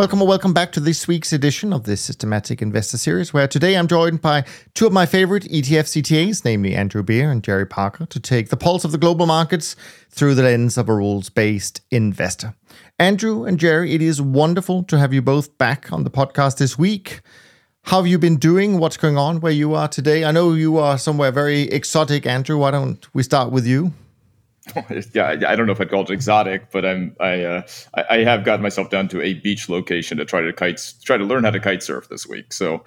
Welcome or welcome back to this week's edition of the Systematic Investor Series, where today I'm joined by two of my favorite ETF CTAs, namely Andrew Beer and Jerry Parker, to take the pulse of the global markets through the lens of a rules based investor. Andrew and Jerry, it is wonderful to have you both back on the podcast this week. How have you been doing? What's going on where you are today? I know you are somewhere very exotic, Andrew. Why don't we start with you? yeah, I don't know if I'd call it exotic, but I'm I, uh, I have gotten myself down to a beach location to try to kite try to learn how to kite surf this week. So,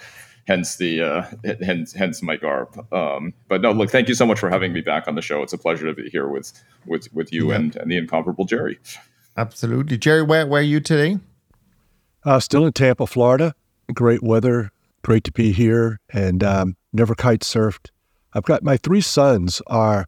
hence the uh, hence hence my garb. Um, but no, look, thank you so much for having me back on the show. It's a pleasure to be here with with with you and and the incomparable Jerry. Absolutely, Jerry. Where where are you today? Uh, still in Tampa, Florida. Great weather. Great to be here, and um, never kite surfed. I've got my three sons are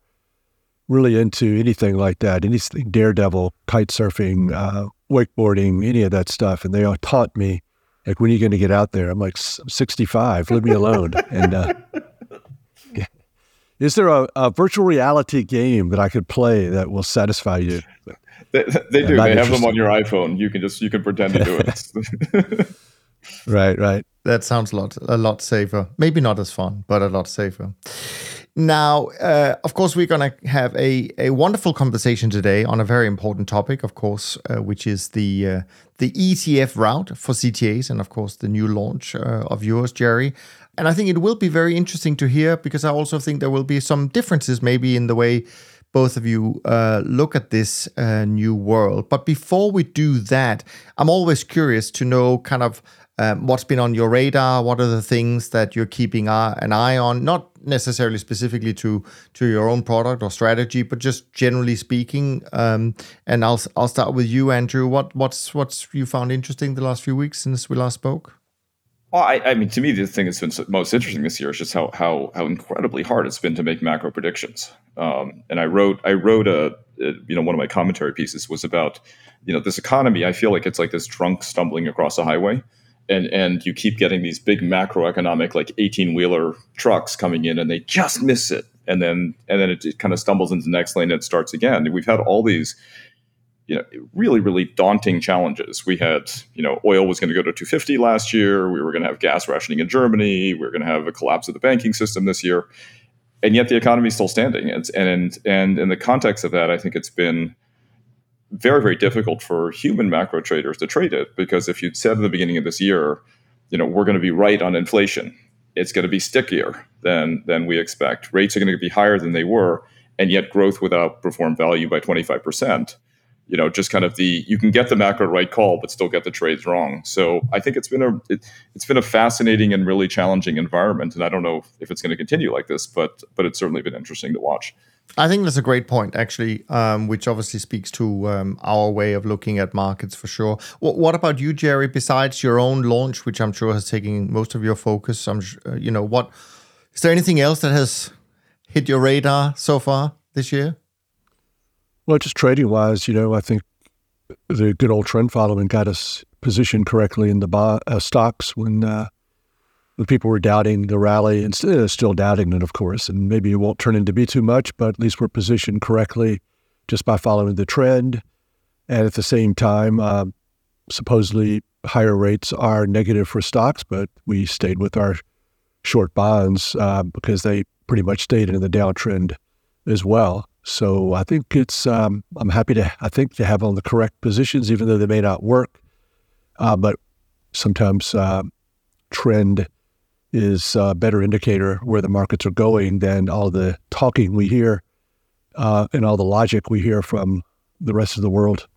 really into anything like that, anything daredevil, kite surfing, uh, wakeboarding, any of that stuff. And they all taunt me, like, when are you going to get out there? I'm like, 65, leave me alone. and uh, is there a, a, virtual reality game that I could play that will satisfy you? They, they do. They have them on your iPhone. You can just you can pretend to do it. right, right. That sounds a lot a lot safer. Maybe not as fun, but a lot safer. Now, uh, of course, we're going to have a, a wonderful conversation today on a very important topic, of course, uh, which is the uh, the ETF route for CTAs, and of course, the new launch uh, of yours, Jerry. And I think it will be very interesting to hear because I also think there will be some differences, maybe in the way both of you uh, look at this uh, new world. But before we do that, I'm always curious to know kind of um, what's been on your radar? What are the things that you're keeping an eye on? Not necessarily specifically to to your own product or strategy, but just generally speaking. Um, and I'll I'll start with you, Andrew. What what's what's you found interesting the last few weeks since we last spoke? Well, I, I mean, to me, the thing that's been most interesting this year is just how how how incredibly hard it's been to make macro predictions. Um, and I wrote I wrote a, a you know one of my commentary pieces was about you know this economy. I feel like it's like this drunk stumbling across a highway and and you keep getting these big macroeconomic like 18 wheeler trucks coming in and they just miss it. And then and then it, it kind of stumbles into the next lane and it starts again. We've had all these you know really really daunting challenges. We had you know oil was going to go to 250 last year. We were going to have gas rationing in germany. We were going to have a collapse of the banking system this year. And yet the economy is still standing. And and and in the context of that i think it's been very, very difficult for human macro traders to trade it because if you'd said at the beginning of this year, you know, we're going to be right on inflation, it's going to be stickier than than we expect. Rates are going to be higher than they were, and yet growth would outperform value by 25%. You know, just kind of the you can get the macro right call, but still get the trades wrong. So I think it's been a it, has been a fascinating and really challenging environment, and I don't know if it's going to continue like this, but but it's certainly been interesting to watch. I think that's a great point, actually, um, which obviously speaks to um, our way of looking at markets for sure. What, what, about you, Jerry? Besides your own launch, which I'm sure has taken most of your focus, I'm, uh, you know, what is there anything else that has hit your radar so far this year? Well, just trading wise, you know, I think the good old trend following got us positioned correctly in the bar, uh, stocks when uh, the people were doubting the rally and st- still doubting it, of course. And maybe it won't turn into be too much, but at least we're positioned correctly just by following the trend. And at the same time, uh, supposedly higher rates are negative for stocks, but we stayed with our short bonds uh, because they pretty much stayed in the downtrend as well. So I think it's um, I'm happy to I think to have on the correct positions, even though they may not work. Uh, but sometimes uh, trend is a better indicator where the markets are going than all the talking we hear uh, and all the logic we hear from the rest of the world.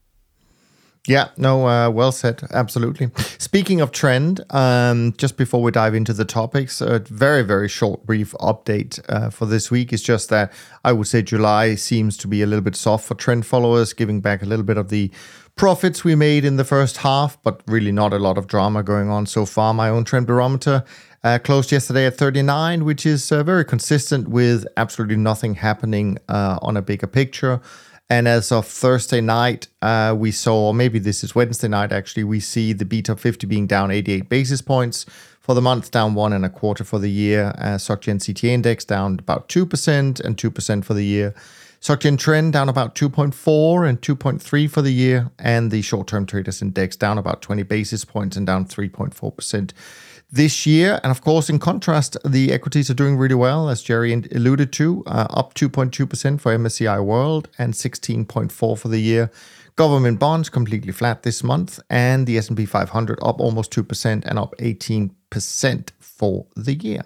Yeah, no, uh, well said. Absolutely. Speaking of trend, um, just before we dive into the topics, a very, very short, brief update uh, for this week is just that I would say July seems to be a little bit soft for trend followers, giving back a little bit of the profits we made in the first half, but really not a lot of drama going on so far. My own trend barometer uh, closed yesterday at 39, which is uh, very consistent with absolutely nothing happening uh, on a bigger picture. And as of Thursday night, uh, we saw, maybe this is Wednesday night actually, we see the BTOP 50 being down 88 basis points for the month, down one and a quarter for the year. Uh, SocGen CTA index down about 2% and 2% for the year. SocGen trend down about 2.4 and 2.3 for the year. And the short term traders index down about 20 basis points and down 3.4% this year. And of course, in contrast, the equities are doing really well, as Jerry alluded to, uh, up 2.2% for MSCI World and 16.4 for the year. Government bonds completely flat this month, and the S&P 500 up almost 2% and up 18% for the year.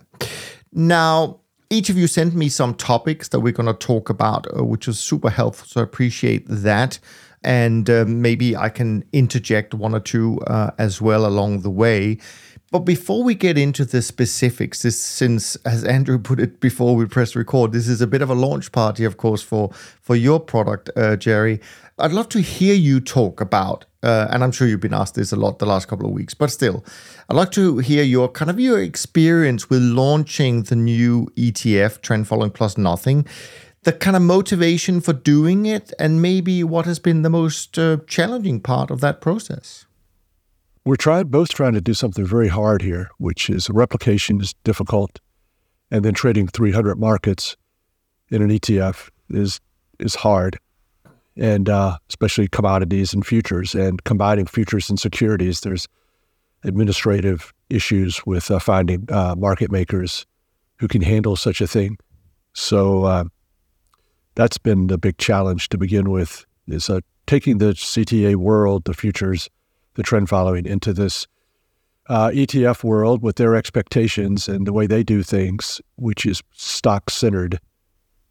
Now, each of you sent me some topics that we're going to talk about, uh, which was super helpful. So I appreciate that. And uh, maybe I can interject one or two uh, as well along the way. But before we get into the specifics, this since as Andrew put it before we press record, this is a bit of a launch party, of course, for for your product, uh, Jerry. I'd love to hear you talk about, uh, and I'm sure you've been asked this a lot the last couple of weeks, but still, I'd like to hear your kind of your experience with launching the new ETF, Trend Following Plus Nothing, the kind of motivation for doing it, and maybe what has been the most uh, challenging part of that process. We're trying both trying to do something very hard here, which is replication is difficult, and then trading 300 markets in an ETF is is hard, and uh, especially commodities and futures, and combining futures and securities. There's administrative issues with uh, finding uh, market makers who can handle such a thing. So uh, that's been the big challenge to begin with. Is uh, taking the CTA world, the futures the trend following into this uh, ETF world with their expectations and the way they do things, which is stock centered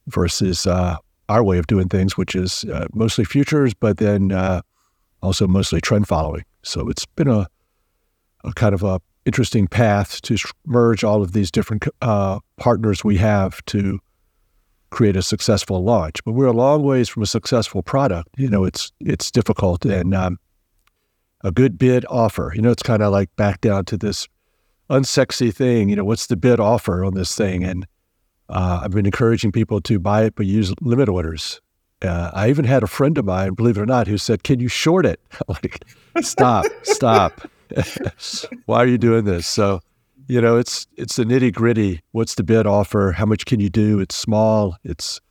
versus uh, our way of doing things, which is uh, mostly futures, but then uh, also mostly trend following. So it's been a, a, kind of a interesting path to merge all of these different uh, partners we have to create a successful launch. But we're a long ways from a successful product. You know, it's it's difficult and um, a good bid offer. You know, it's kind of like back down to this unsexy thing. You know, what's the bid offer on this thing? And uh, I've been encouraging people to buy it, but use limit orders. Uh, I even had a friend of mine, believe it or not, who said, "Can you short it?" like, stop, stop. Why are you doing this? So, you know, it's it's the nitty gritty. What's the bid offer? How much can you do? It's small. It's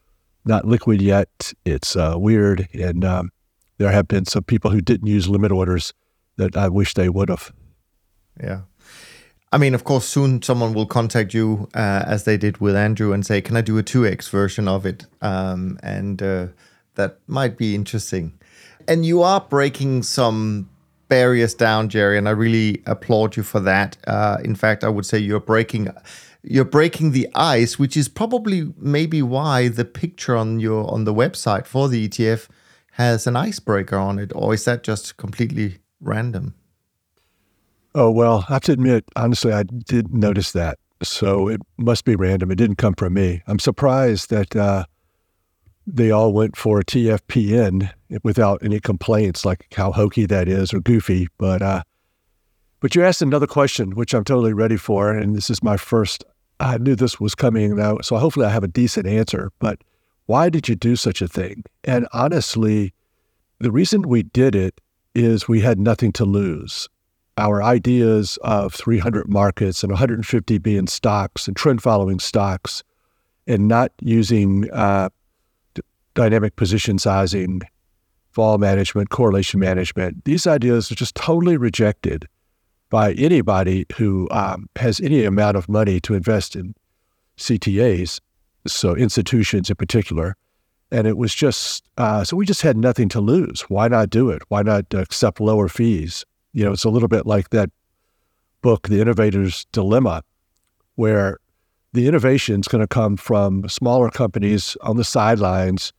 not liquid yet. It's uh, weird, and um, there have been some people who didn't use limit orders that I wish they would have. Yeah. I mean, of course, soon someone will contact you, uh, as they did with Andrew, and say, "Can I do a two x version of it?" Um, and uh, that might be interesting. And you are breaking some barriers down, Jerry, and I really applaud you for that. Uh, in fact, I would say you're breaking you're breaking the ice, which is probably maybe why the picture on your on the website for the ETF has an icebreaker on it, or is that just completely random? Oh, well, I have to admit, honestly, I did notice that. So it must be random. It didn't come from me. I'm surprised that uh, they all went for TFPN without any complaints, like how hokey that is or goofy. But uh, but you asked another question, which I'm totally ready for, and this is my first. I knew this was coming now, so hopefully I have a decent answer. But why did you do such a thing? And honestly, the reason we did it is we had nothing to lose. Our ideas of 300 markets and 150 being stocks and trend following stocks and not using uh, d- dynamic position sizing, vol management, correlation management, these ideas are just totally rejected by anybody who um, has any amount of money to invest in CTAs, so institutions in particular. And it was just, uh, so we just had nothing to lose. Why not do it? Why not accept lower fees? You know, it's a little bit like that book, The Innovator's Dilemma, where the innovation is going to come from smaller companies on the sidelines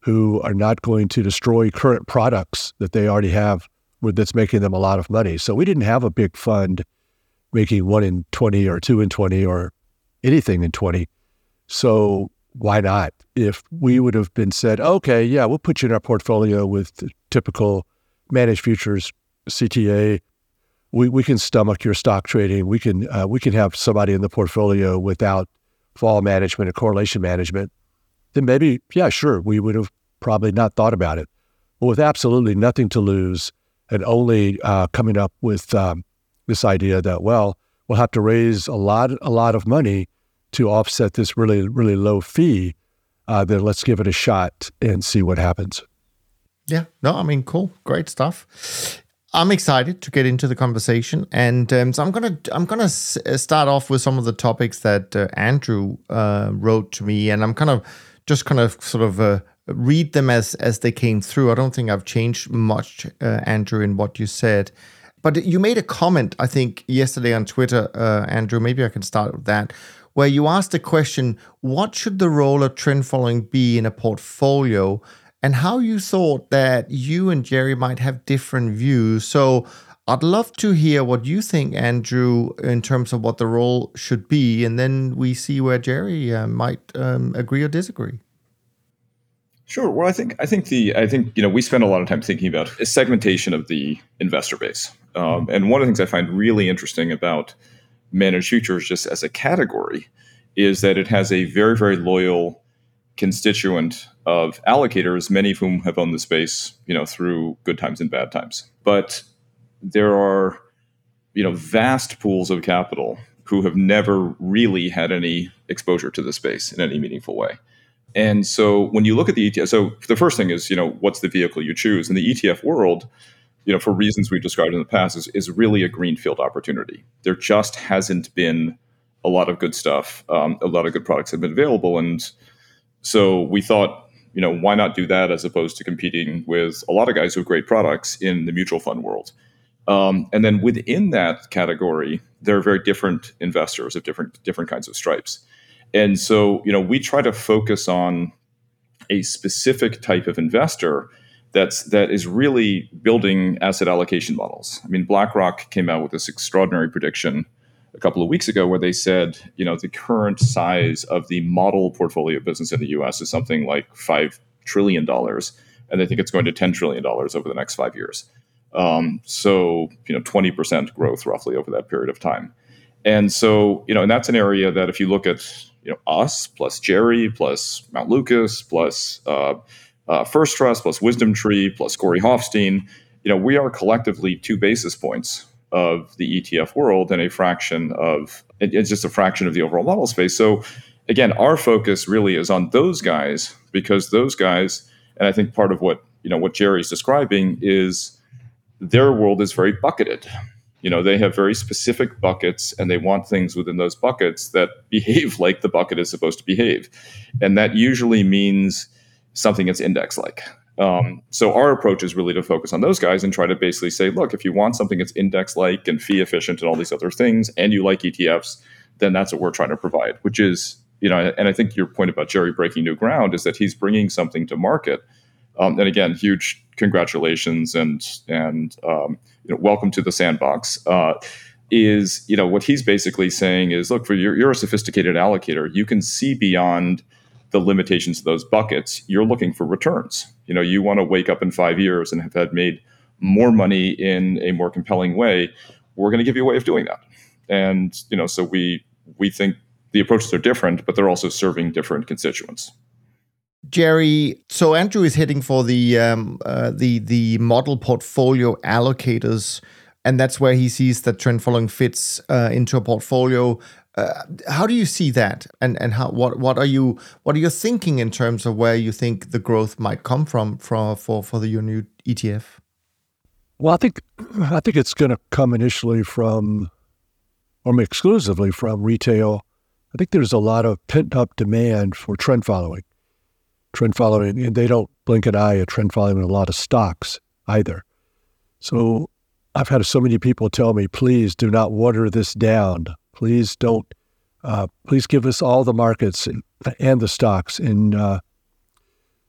who are not going to destroy current products that they already have that's making them a lot of money. So we didn't have a big fund making one in 20 or two in 20 or anything in 20. So why not? If we would have been said, okay, yeah, we'll put you in our portfolio with typical managed futures, CTA, we, we can stomach your stock trading. We can uh, we can have somebody in the portfolio without vol management and correlation management. Then maybe, yeah, sure, we would have probably not thought about it. But with absolutely nothing to lose and only uh, coming up with um, this idea that well, we'll have to raise a lot a lot of money to offset this really really low fee. Uh, then let's give it a shot and see what happens. Yeah, no, I mean, cool, great stuff. I'm excited to get into the conversation, and um, so I'm gonna I'm gonna s- uh, start off with some of the topics that uh, Andrew uh, wrote to me, and I'm kind of just kind of sort of uh, read them as as they came through. I don't think I've changed much, uh, Andrew, in what you said. But you made a comment, I think, yesterday on Twitter, uh, Andrew. Maybe I can start with that, where you asked the question: What should the role of trend following be in a portfolio? and how you thought that you and Jerry might have different views. So I'd love to hear what you think, Andrew, in terms of what the role should be, and then we see where Jerry uh, might um, agree or disagree. Sure. Well, I think I think the I think you know we spend a lot of time thinking about segmentation of the investor base, um, and one of the things I find really interesting about managed futures, just as a category, is that it has a very very loyal constituent of allocators, many of whom have owned the space, you know, through good times and bad times. But there are, you know, vast pools of capital who have never really had any exposure to the space in any meaningful way. And so when you look at the ETF, so the first thing is, you know, what's the vehicle you choose? In the ETF world, you know, for reasons we've described in the past, is, is really a greenfield opportunity. There just hasn't been a lot of good stuff. Um, a lot of good products have been available. And so we thought, you know, why not do that as opposed to competing with a lot of guys who have great products in the mutual fund world? Um, and then within that category, there are very different investors of different different kinds of stripes. And so, you know, we try to focus on a specific type of investor that's that is really building asset allocation models. I mean, BlackRock came out with this extraordinary prediction a couple of weeks ago where they said, you know, the current size of the model portfolio business in the US is something like $5 trillion. And they think it's going to $10 trillion over the next five years. Um, so, you know, 20% growth roughly over that period of time. And so, you know, and that's an area that if you look at, you know, us plus Jerry plus Mount Lucas plus uh, uh, First Trust plus Wisdom Tree plus Corey Hoffstein, you know, we are collectively two basis points of the ETF world and a fraction of it's just a fraction of the overall model space. So again, our focus really is on those guys because those guys, and I think part of what you know what Jerry's describing is their world is very bucketed. You know, they have very specific buckets and they want things within those buckets that behave like the bucket is supposed to behave. And that usually means something that's index like. Um, so our approach is really to focus on those guys and try to basically say, look, if you want something that's index like and fee efficient and all these other things, and you like ETFs, then that's what we're trying to provide. Which is, you know, and I think your point about Jerry breaking new ground is that he's bringing something to market. Um, and again, huge congratulations and and um, you know, welcome to the sandbox. Uh, is you know what he's basically saying is, look, for you're, you're a sophisticated allocator, you can see beyond the limitations of those buckets, you're looking for returns. You know, you want to wake up in five years and have had made more money in a more compelling way. We're going to give you a way of doing that. And you know, so we we think the approaches are different, but they're also serving different constituents. Jerry, so Andrew is hitting for the um, uh, the the model portfolio allocators, and that's where he sees that trend following fits uh, into a portfolio. Uh, how do you see that, and and how what what are you what are you thinking in terms of where you think the growth might come from for for for the your new ETF? Well, I think I think it's going to come initially from, or exclusively from retail. I think there's a lot of pent up demand for trend following, trend following, and they don't blink an eye at trend following in a lot of stocks either. So I've had so many people tell me, please do not water this down. Please don't. Uh, please give us all the markets and, and the stocks. And uh,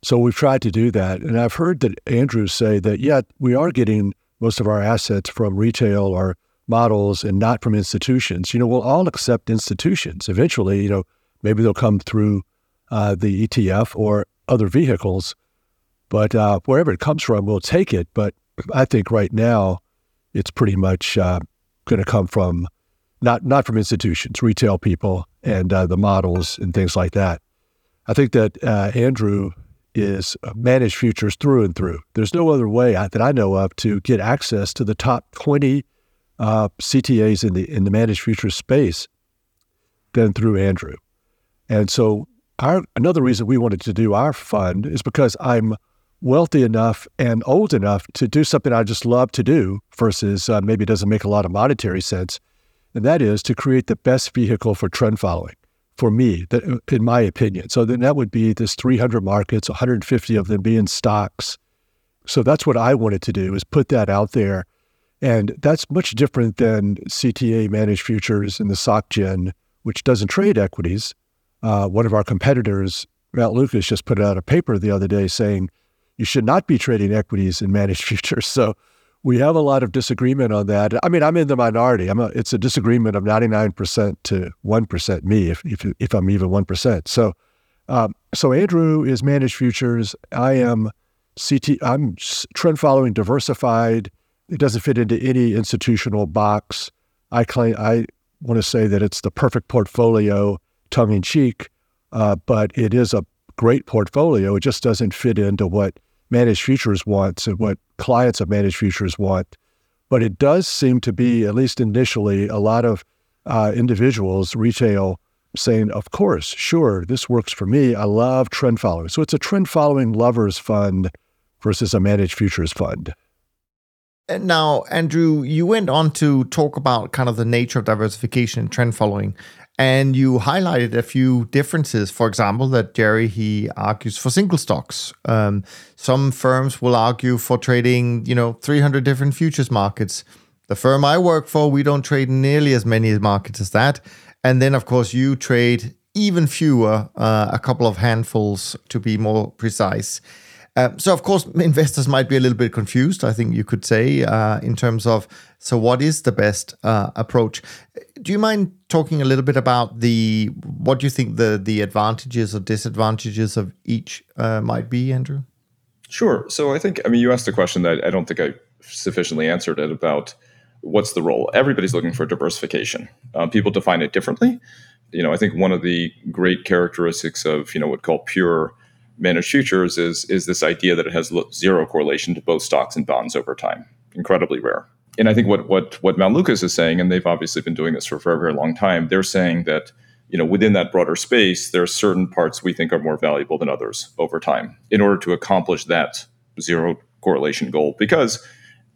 so we've tried to do that. And I've heard that Andrew say that, yeah, we are getting most of our assets from retail or models and not from institutions. You know, we'll all accept institutions. Eventually, you know, maybe they'll come through uh, the ETF or other vehicles, but uh, wherever it comes from, we'll take it. But I think right now, it's pretty much uh, going to come from not not from institutions, retail people, and uh, the models and things like that. I think that uh, Andrew is managed futures through and through. There's no other way I, that I know of to get access to the top 20 uh, CTAs in the in the managed futures space than through Andrew. And so our another reason we wanted to do our fund is because I'm wealthy enough and old enough to do something I just love to do versus uh, maybe it doesn't make a lot of monetary sense. And that is to create the best vehicle for trend following for me, that, in my opinion. So then that would be this 300 markets, 150 of them being stocks. So that's what I wanted to do is put that out there. And that's much different than CTA managed futures and the SocGen, which doesn't trade equities. Uh, one of our competitors, Mount Lucas, just put out a paper the other day saying you should not be trading equities in managed futures. So we have a lot of disagreement on that. I mean, I'm in the minority. I'm a, it's a disagreement of 99% to 1% me, if, if, if I'm even 1%. So, um, so Andrew is managed futures. I am CT, I'm trend following diversified. It doesn't fit into any institutional box. I claim, I want to say that it's the perfect portfolio, tongue in cheek, uh, but it is a great portfolio. It just doesn't fit into what managed futures wants and what clients of managed futures want. But it does seem to be, at least initially, a lot of uh, individuals, retail, saying, of course, sure, this works for me. I love trend following. So it's a trend following lovers fund versus a managed futures fund. Now, Andrew, you went on to talk about kind of the nature of diversification and trend following. And you highlighted a few differences. For example, that Jerry he argues for single stocks. Um, some firms will argue for trading, you know, 300 different futures markets. The firm I work for, we don't trade nearly as many markets as that. And then, of course, you trade even fewer, uh, a couple of handfuls to be more precise. Uh, so, of course, investors might be a little bit confused, I think you could say, uh, in terms of so what is the best uh, approach? Do you mind talking a little bit about the what do you think the the advantages or disadvantages of each uh, might be, Andrew? Sure. So, I think I mean you asked a question that I don't think I sufficiently answered it about what's the role. Everybody's looking for diversification. Uh, people define it differently. You know, I think one of the great characteristics of you know what called pure managed futures is is this idea that it has zero correlation to both stocks and bonds over time. Incredibly rare. And I think what what what Mount Lucas is saying, and they've obviously been doing this for a very very long time. They're saying that you know within that broader space, there are certain parts we think are more valuable than others over time in order to accomplish that zero correlation goal. Because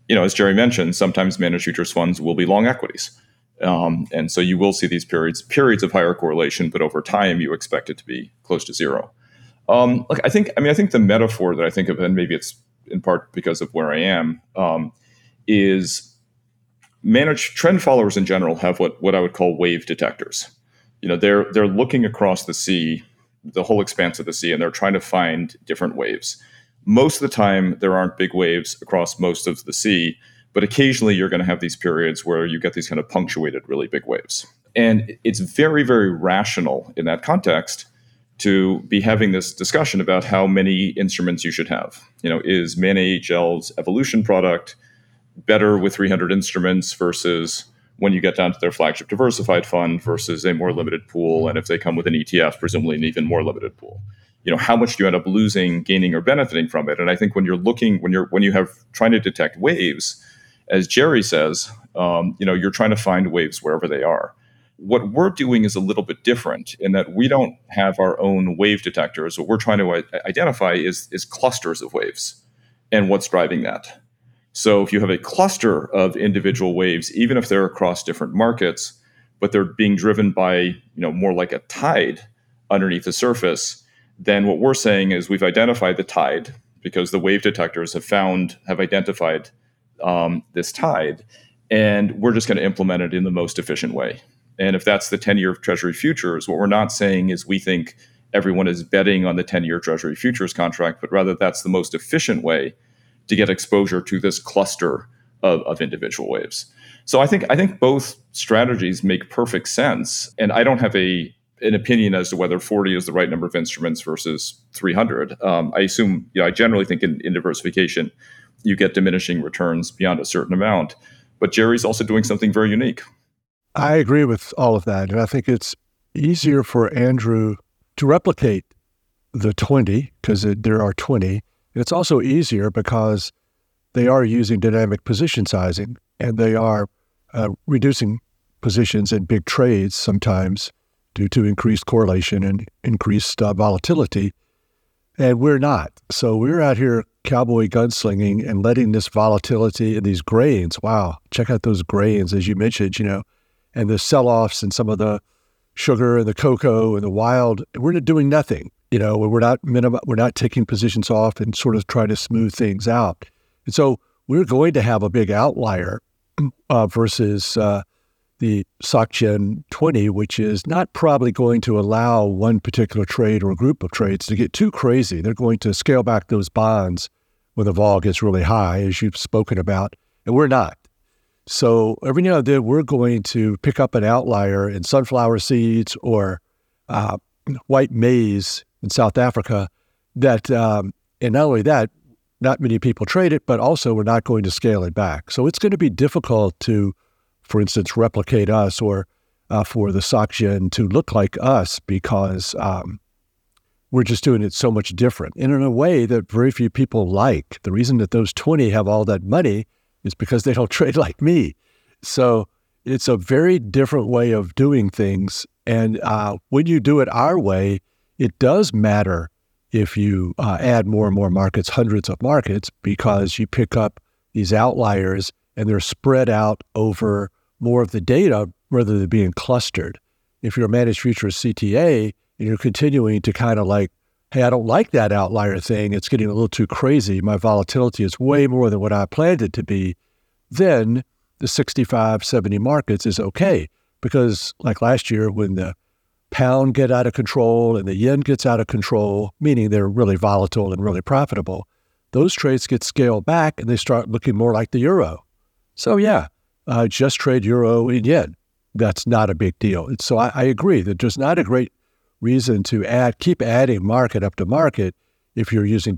you know, as Jerry mentioned, sometimes managed futures funds will be long equities. Um, and so you will see these periods periods of higher correlation, but over time you expect it to be close to zero. Um, like I think, I mean, I think the metaphor that I think of, and maybe it's in part because of where I am, um, is trend followers in general have what what I would call wave detectors. You know, they're they're looking across the sea, the whole expanse of the sea, and they're trying to find different waves. Most of the time, there aren't big waves across most of the sea, but occasionally you're going to have these periods where you get these kind of punctuated, really big waves. And it's very, very rational in that context to be having this discussion about how many instruments you should have. You know, is Man AHL's evolution product better with 300 instruments versus when you get down to their flagship diversified fund versus a more limited pool, and if they come with an ETF, presumably an even more limited pool. You know, how much do you end up losing, gaining, or benefiting from it? And I think when you're looking, when you're when you have trying to detect waves, as Jerry says, um, you know, you're trying to find waves wherever they are. What we're doing is a little bit different in that we don't have our own wave detectors. What we're trying to identify is, is clusters of waves and what's driving that. So if you have a cluster of individual waves, even if they're across different markets, but they're being driven by, you know, more like a tide underneath the surface, then what we're saying is we've identified the tide because the wave detectors have found, have identified um, this tide, and we're just going to implement it in the most efficient way. And if that's the 10 year Treasury futures, what we're not saying is we think everyone is betting on the 10 year Treasury futures contract, but rather that's the most efficient way to get exposure to this cluster of, of individual waves. So I think I think both strategies make perfect sense, and I don't have a an opinion as to whether 40 is the right number of instruments versus 300. Um, I assume, you know, I generally think in, in diversification, you get diminishing returns beyond a certain amount. But Jerry's also doing something very unique. I agree with all of that. And I think it's easier for Andrew to replicate the 20 because there are 20. And it's also easier because they are using dynamic position sizing and they are uh, reducing positions in big trades sometimes due to increased correlation and increased uh, volatility. And we're not. So we're out here cowboy gunslinging and letting this volatility and these grains, wow, check out those grains, as you mentioned, you know, and the sell offs and some of the sugar and the cocoa and the wild. We're doing nothing. You know, we're not minim- we're not taking positions off and sort of trying to smooth things out. And so we're going to have a big outlier uh, versus uh, the SocGen 20, which is not probably going to allow one particular trade or group of trades to get too crazy. They're going to scale back those bonds when the vol gets really high, as you've spoken about, and we're not. So every now and then, we're going to pick up an outlier in sunflower seeds or uh, white maize in South Africa. That um, and not only that, not many people trade it, but also we're not going to scale it back. So it's going to be difficult to for instance, replicate us or uh, for the SocGen to look like us because um, we're just doing it so much different and in a way that very few people like. The reason that those 20 have all that money is because they don't trade like me. So it's a very different way of doing things. And uh, when you do it our way, it does matter if you uh, add more and more markets, hundreds of markets, because you pick up these outliers and they're spread out over more of the data rather than being clustered. If you're a managed futures CTA and you're continuing to kind of like, hey, I don't like that outlier thing, it's getting a little too crazy, my volatility is way more than what I planned it to be, then the 65, 70 markets is okay. Because like last year when the pound get out of control and the yen gets out of control, meaning they're really volatile and really profitable, those trades get scaled back and they start looking more like the euro. So yeah, uh, just trade euro and yen. That's not a big deal. So I, I agree that there's not a great reason to add, keep adding market up to market if you're using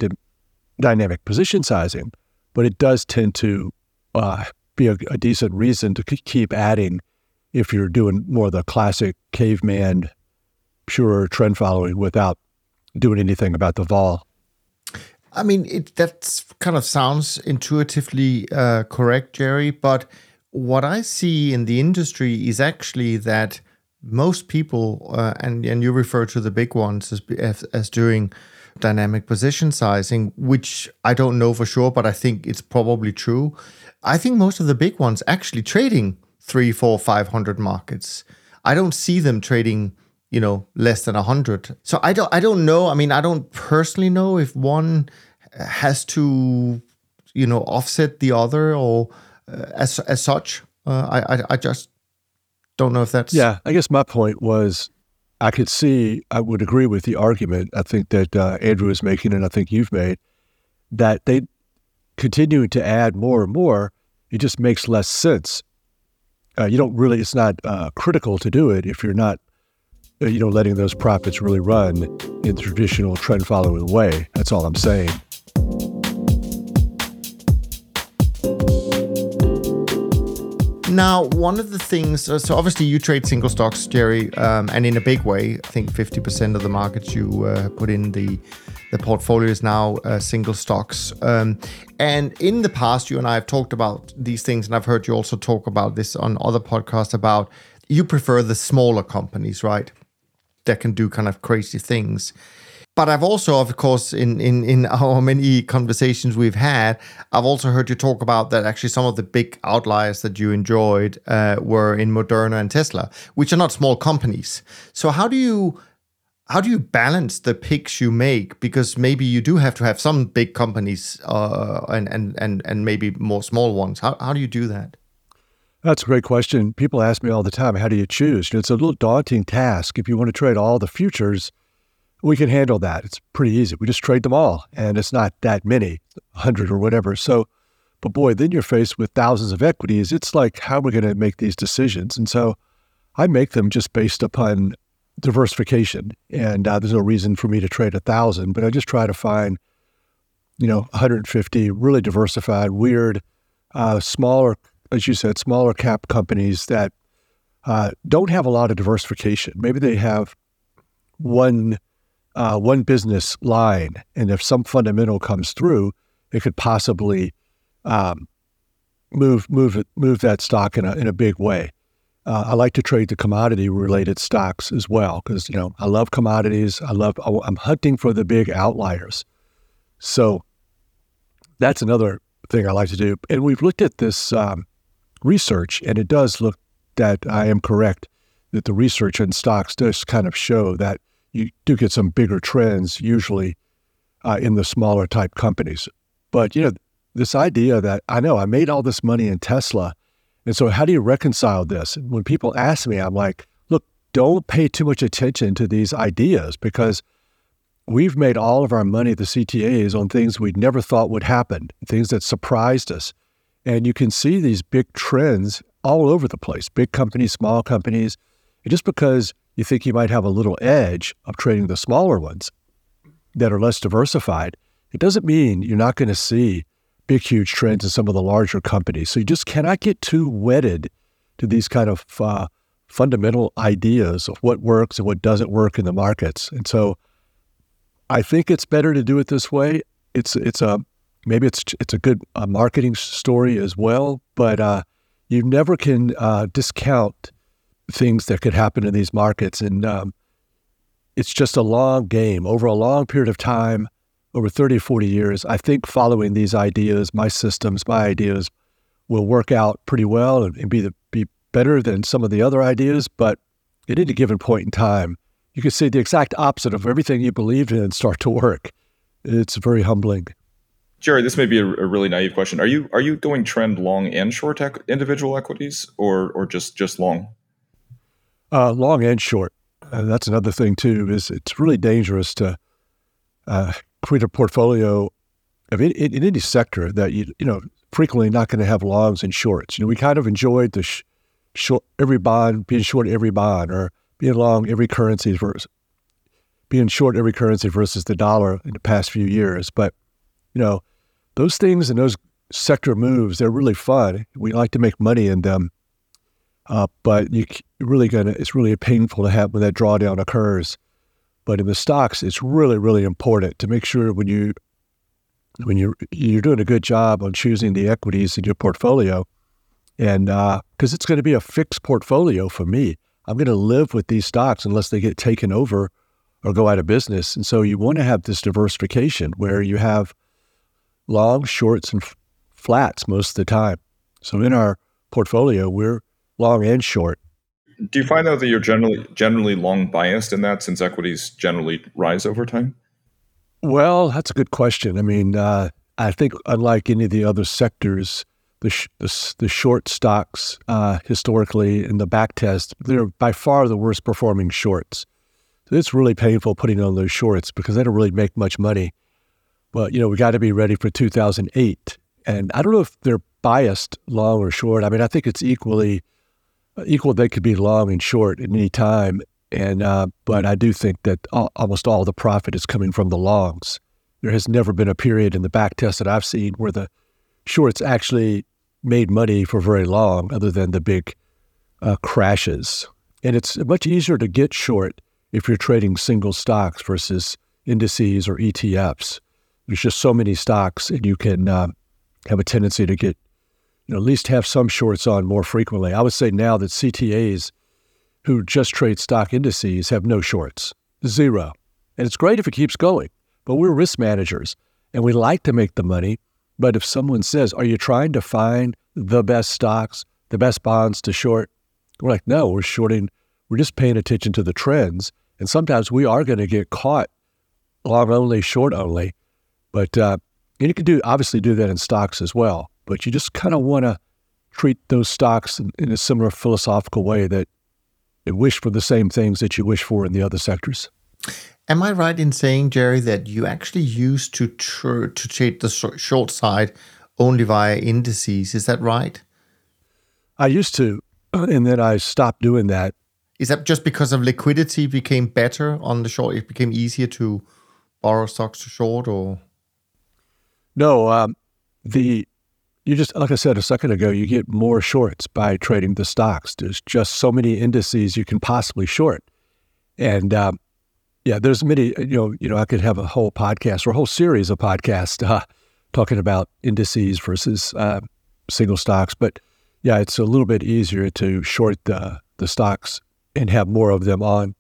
dynamic position sizing, but it does tend to uh, be a, a, decent reason to keep adding if you're doing more the classic caveman, pure trend following without doing anything about the vol. I mean, it that kind of sounds intuitively uh, correct, Jerry, but what I see in the industry is actually that most people, uh, and and you refer to the big ones as, as, doing dynamic position sizing, which I don't know for sure, but I think it's probably true. I think most of the big ones actually trading three, four, five hundred markets. I don't see them trading, you know, less than a hundred. So I don't, I don't know. I mean, I don't personally know if one has to, you know, offset the other or uh, as as such. Uh, I, I I just don't know if that's yeah. I guess my point was I could see I would agree with the argument I think that uh, Andrew is making and I think you've made that they continuing to add more and more. It just makes less sense. Uh, you don't really. It's not uh, critical to do it if you're not uh, you know letting those profits really run in the traditional trend following way. That's all I'm saying. Now, one of the things, so obviously you trade single stocks, Jerry, um, and in a big way. I think 50% of the markets you uh, put in the the portfolio is now uh, single stocks. Um, and in the past, you and I have talked about these things, and I've heard you also talk about this on other podcasts about you prefer the smaller companies, right? That can do kind of crazy things. But I've also, of course, in, in, in our many conversations we've had, I've also heard you talk about that actually some of the big outliers that you enjoyed uh, were in Moderna and Tesla, which are not small companies. So how do you how do you balance the picks you make? Because maybe you do have to have some big companies uh, and, and and and maybe more small ones. How how do you do that? That's a great question. People ask me all the time, how do you choose? It's a little daunting task if you want to trade all the futures we can handle that. It's pretty easy. We just trade them all, and it's not that many, 100 or whatever. So, But boy, then you're faced with thousands of equities. It's like, how are we going to make these decisions? And so I make them just based upon diversification. And uh, there's no reason for me to trade a thousand, but I just try to find, you know, 150 really diversified, weird, uh, smaller, as you said, smaller cap companies that uh, don't have a lot of diversification. Maybe they have one uh, one business line, and if some fundamental comes through, it could possibly um, move move move that stock in a in a big way. Uh, I like to trade the commodity related stocks as well because you know I love commodities. I love I'm hunting for the big outliers. So that's another thing I like to do. And we've looked at this um, research, and it does look that I am correct that the research in stocks does kind of show that you do get some bigger trends usually uh, in the smaller type companies. But you know, this idea that I know I made all this money in Tesla, and so how do you reconcile this? When people ask me, I'm like, look, don't pay too much attention to these ideas because we've made all of our money, the CTAs, on things we'd never thought would happen, things that surprised us. And you can see these big trends all over the place big companies, small companies. And just because you think you might have a little edge of trading the smaller ones that are less diversified, it doesn't mean you're not going to see big, huge trends in some of the larger companies. So you just cannot get too wedded to these kind of uh, fundamental ideas of what works and what doesn't work in the markets. And so I think it's better to do it this way. It's it's a maybe it's it's a good uh, marketing story as well, but uh, you never can uh, discount things that could happen in these markets. And um, it's just a long game over a long period of time, over 30 or 40 years. I think following these ideas, my systems, my ideas will work out pretty well and, and be, the, be better than some of the other ideas. But at any given point in time, you can see the exact opposite of everything you believed in start to work. It's very humbling. Jerry, this may be a, a, really naive question. Are you are you going trend long and short individual equities, or or just just long? Uh, long and short. Uh, that's another thing too. Is it's really dangerous to uh, create a portfolio of in, in, in, any sector that you you know frequently not going to have longs and shorts. You know, we kind of enjoyed the sh- short every bond being short every bond or being long every currency versus being short every currency versus the dollar in the past few years. But you know, those things and those sector moves they're really fun. We like to make money in them uh, but you really gonna it's really painful to have when that drawdown occurs. But in the stocks, it's really really important to make sure when you when you're you're doing a good job on choosing the equities in your portfolio, and because uh, it's going to be a fixed portfolio for me, I'm going to live with these stocks unless they get taken over or go out of business. And so you want to have this diversification where you have long, shorts, and f- flats most of the time. So in our portfolio, we're long and short. Do you find though that you're generally generally long biased in that since equities generally rise over time? Well, that's a good question. I mean, uh, I think unlike any of the other sectors, the sh- the, the, short stocks uh, historically in the back test, they're by far the worst performing shorts. So it's really painful putting on those shorts because they don't really make much money. But you know, we got to be ready for 2008, and I don't know if they're biased long or short. I mean, I think it's equally equal they could be long and short at any time. And uh, but I do think that all, almost all the profit is coming from the longs. There has never been a period in the back test that I've seen where the shorts actually made money for very long, other than the big uh, crashes. And it's much easier to get short if you're trading single stocks versus indices or ETFs. There's just so many stocks, and you can uh, have a tendency to get at least have some shorts on more frequently. I would say now that CTAs who just trade stock indices have no shorts, zero. And it's great if it keeps going, but we're risk managers and we like to make the money. But if someone says, Are you trying to find the best stocks, the best bonds to short? We're like, No, we're shorting, we're just paying attention to the trends. And sometimes we are going to get caught long only, short only. But uh, and you can do obviously do that in stocks as well but you just kind of want to treat those stocks in, in, a similar philosophical way that you wish for the same things that you wish for in the other sectors. Am I right in saying, Jerry, that you actually used to tr- to trade the short side only via indices. Is that right? I used to, and then I stopped doing that. Is that just because of liquidity became better on the short? It became easier to borrow stocks to short, or no? Um, the you just like I said a second ago, you get more shorts by trading the stocks. There's just so many indices you can possibly short, and um, yeah, there's many. You know, you know, I could have a whole podcast or a whole series of podcasts uh, talking about indices versus uh, single stocks. But yeah, it's a little bit easier to short the the stocks and have more of them on.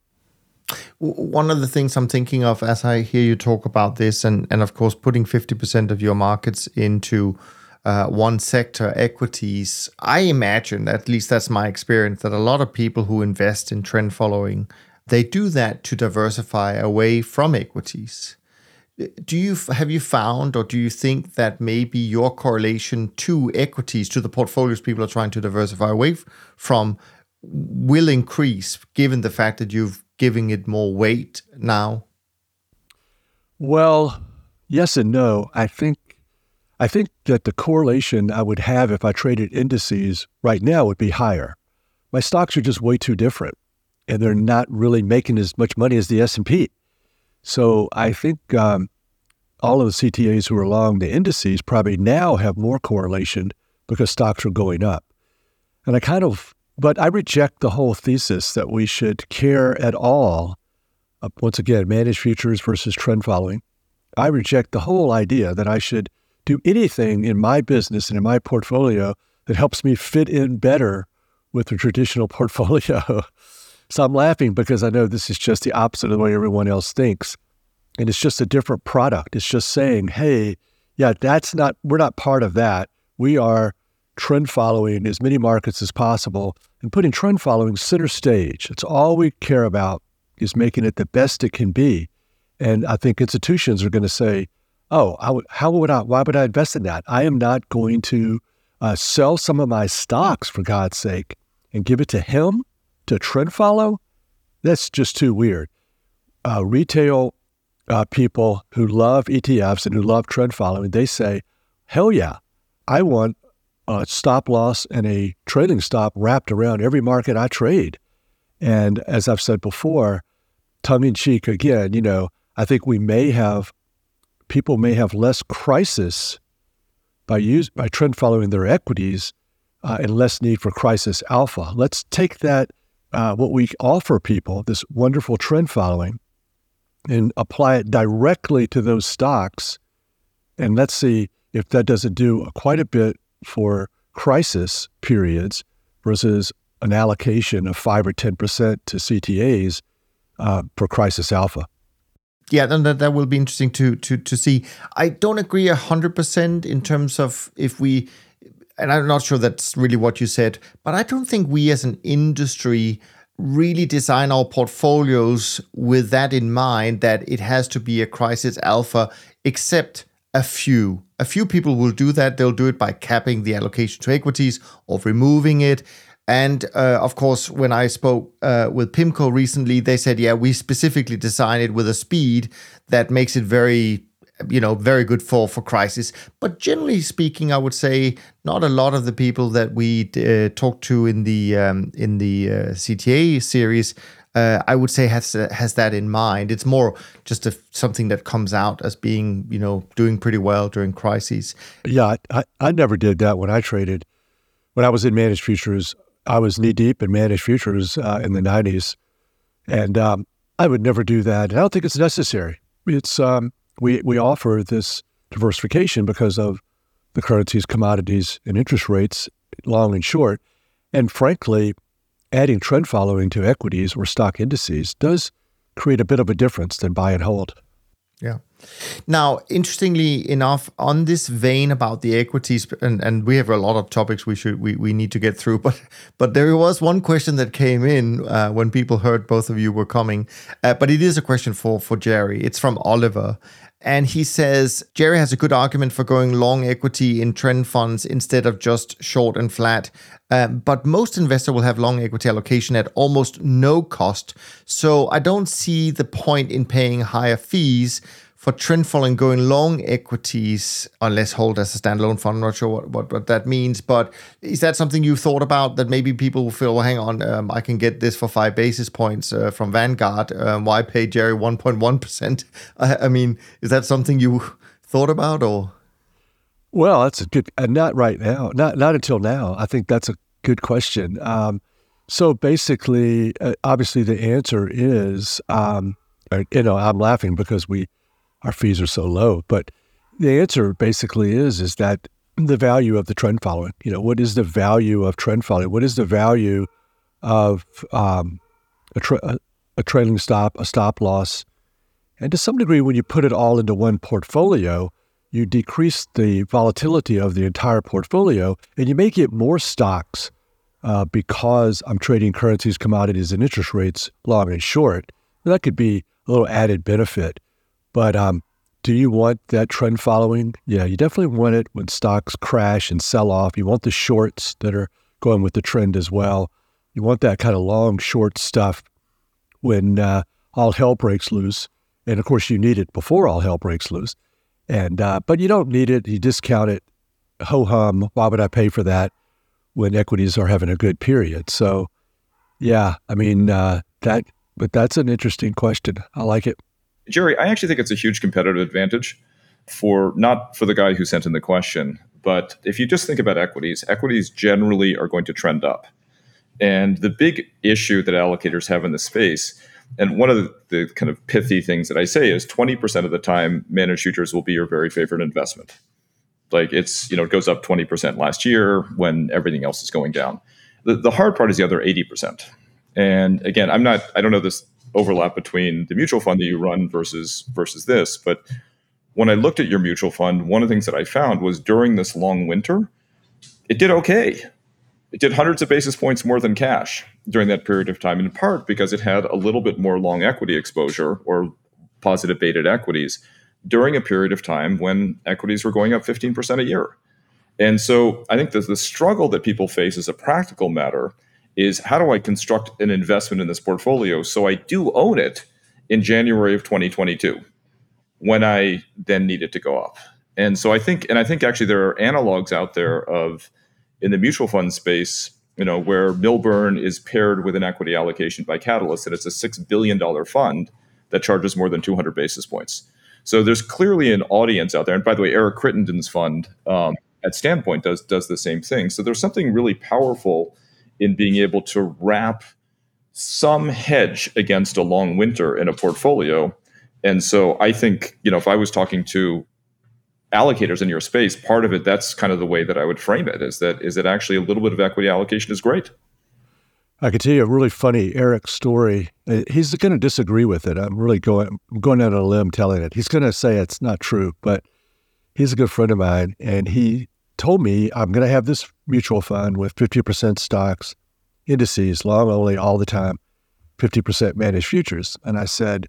One of the things I'm thinking of as I hear you talk about this, and and of course, putting 50% of your markets into uh, one sector, equities, I imagine, at least that's my experience, that a lot of people who invest in trend following, they do that to diversify away from equities. Do you have you found, or do you think that maybe your correlation to equities, to the portfolios people are trying to diversify away from, will increase given the fact that you've giving it more weight now? Well, yes and no. I think I think that the correlation I would have if I traded indices right now would be higher. My stocks are just way too different, and they're not really making as much money as the S and P. So I think um, all of the CTAs who are along the indices probably now have more correlation because stocks are going up. And I kind of, but I reject the whole thesis that we should care at all. Uh, once again, managed futures versus trend following. I reject the whole idea that I should do anything in my business and in my portfolio that helps me fit in better with the traditional portfolio. so I'm laughing because I know this is just the opposite of the way everyone else thinks. And it's just a different product. It's just saying, hey, yeah, that's not, we're not part of that. We are trend following as many markets as possible and putting trend following center stage. It's all we care about is making it the best it can be. And I think institutions are going to say, oh, how would I, why would I invest in that? I am not going to uh, sell some of my stocks, for God's sake, and give it to him to trend follow. That's just too weird. Uh, retail uh, people who love ETFs and who love trend following, they say, hell yeah, I want a stop loss and a trading stop wrapped around every market I trade. And as I've said before, tongue in cheek again, you know, I think we may have people may have less crisis by use by trend following their equities uh, and less need for crisis alpha. Let's take that uh, what we offer people, this wonderful trend following, and apply it directly to those stocks, and let's see if that doesn't do quite a bit for crisis periods versus an allocation of five or ten percent to CTAs uh, for crisis alpha yeah, then that, that will be interesting to to to see. I don't agree hundred percent in terms of if we, and I'm not sure that's really what you said, but I don't think we as an industry really design our portfolios with that in mind that it has to be a crisis alpha, except a few. A few people will do that. They'll do it by capping the allocation to equities or removing it. And uh, of course, when I spoke uh, with PIMCO recently, they said, yeah, we specifically designed it with a speed that makes it very, you know, very good for for crisis. But generally speaking, I would say not a lot of the people that we uh, talked to in the um, in the uh, CTA series. Uh, I would say has has that in mind. It's more just a, something that comes out as being, you know, doing pretty well during crises. Yeah, I, I never did that when I traded. When I was in managed futures, I was knee deep in managed futures uh, in the 90s. And um, I would never do that. And I don't think it's necessary. It's um, we, we offer this diversification because of the currencies, commodities, and interest rates, long and short. And frankly, adding trend following to equities or stock indices does create a bit of a difference than buy and hold. Yeah. Now, interestingly enough, on this vein about the equities, and, and we have a lot of topics we should we, we need to get through, but but there was one question that came in uh, when people heard both of you were coming, uh, but it is a question for for Jerry. It's from Oliver, and he says Jerry has a good argument for going long equity in trend funds instead of just short and flat. Um, but most investors will have long equity allocation at almost no cost. So I don't see the point in paying higher fees for trend following going long equities unless hold as a standalone fund. I'm not sure what, what, what that means, but is that something you've thought about that maybe people will feel, well, hang on, um, I can get this for five basis points uh, from Vanguard. Um, why pay Jerry 1.1%? I, I mean, is that something you thought about or? Well, that's a good, uh, not right now, not not until now. I think that's a good question. Um, so basically, uh, obviously, the answer is, um, uh, you know, I'm laughing because we our fees are so low. But the answer basically is is that the value of the trend following. You know, what is the value of trend following? What is the value of um, a, tra- a, trailing stop, a stop loss? And to some degree, when you put it all into one portfolio, you decrease the volatility of the entire portfolio and you make it more stocks uh, because I'm trading currencies, commodities, and interest rates long and short. That could be a little added benefit. But um, do you want that trend following? Yeah, you definitely want it when stocks crash and sell off. You want the shorts that are going with the trend as well. You want that kind of long, short stuff when uh, all hell breaks loose. And of course, you need it before all hell breaks loose. And uh, but you don't need it. You discount it. Ho hum. Why would I pay for that when equities are having a good period? So, yeah, I mean uh, that. But that's an interesting question. I like it. Jerry, I actually think it's a huge competitive advantage for not for the guy who sent in the question, but if you just think about equities, equities generally are going to trend up. And the big issue that allocators have in the space, and one of the, kind of pithy things that I say is 20% of the time, managed futures will be your very favorite investment. Like it's, you know, it goes up 20% last year when everything else is going down. The, the hard part is the other 80%. And again, I'm not, I don't know this overlap between the mutual fund that you run versus versus this. But when I looked at your mutual fund, one of the things that I found was during this long winter, it did okay. It did hundreds of basis points more than cash during that period of time, in part because it had a little bit more long equity exposure or positive beta equities during a period of time when equities were going up 15% a year. And so I think that the struggle that people face as a practical matter is how do I construct an investment in this portfolio so I do own it in January of 2022 when I then need it to go up. And so I think, and I think actually there are analogs out there of in the mutual fund space, you know, where Millburn is paired with an equity allocation by Catalyst, and it's a six billion dollar fund that charges more than 200 basis points. So there's clearly an audience out there. And by the way, Eric Crittenden's fund um, at Standpoint does does the same thing. So there's something really powerful in being able to wrap some hedge against a long winter in a portfolio. And so I think, you know, if I was talking to allocators in your space, part of it, that's kind of the way that I would frame it is that is that actually a little bit of equity allocation is great. I can tell you a really funny Eric story. Uh, he's going to disagree with it. I'm really going I'm going out on a limb telling it. He's going to say it's not true, but he's a good friend of mine, and he told me I'm going to have this mutual fund with 50% stocks, indices, long only all the time, 50% managed futures. And I said,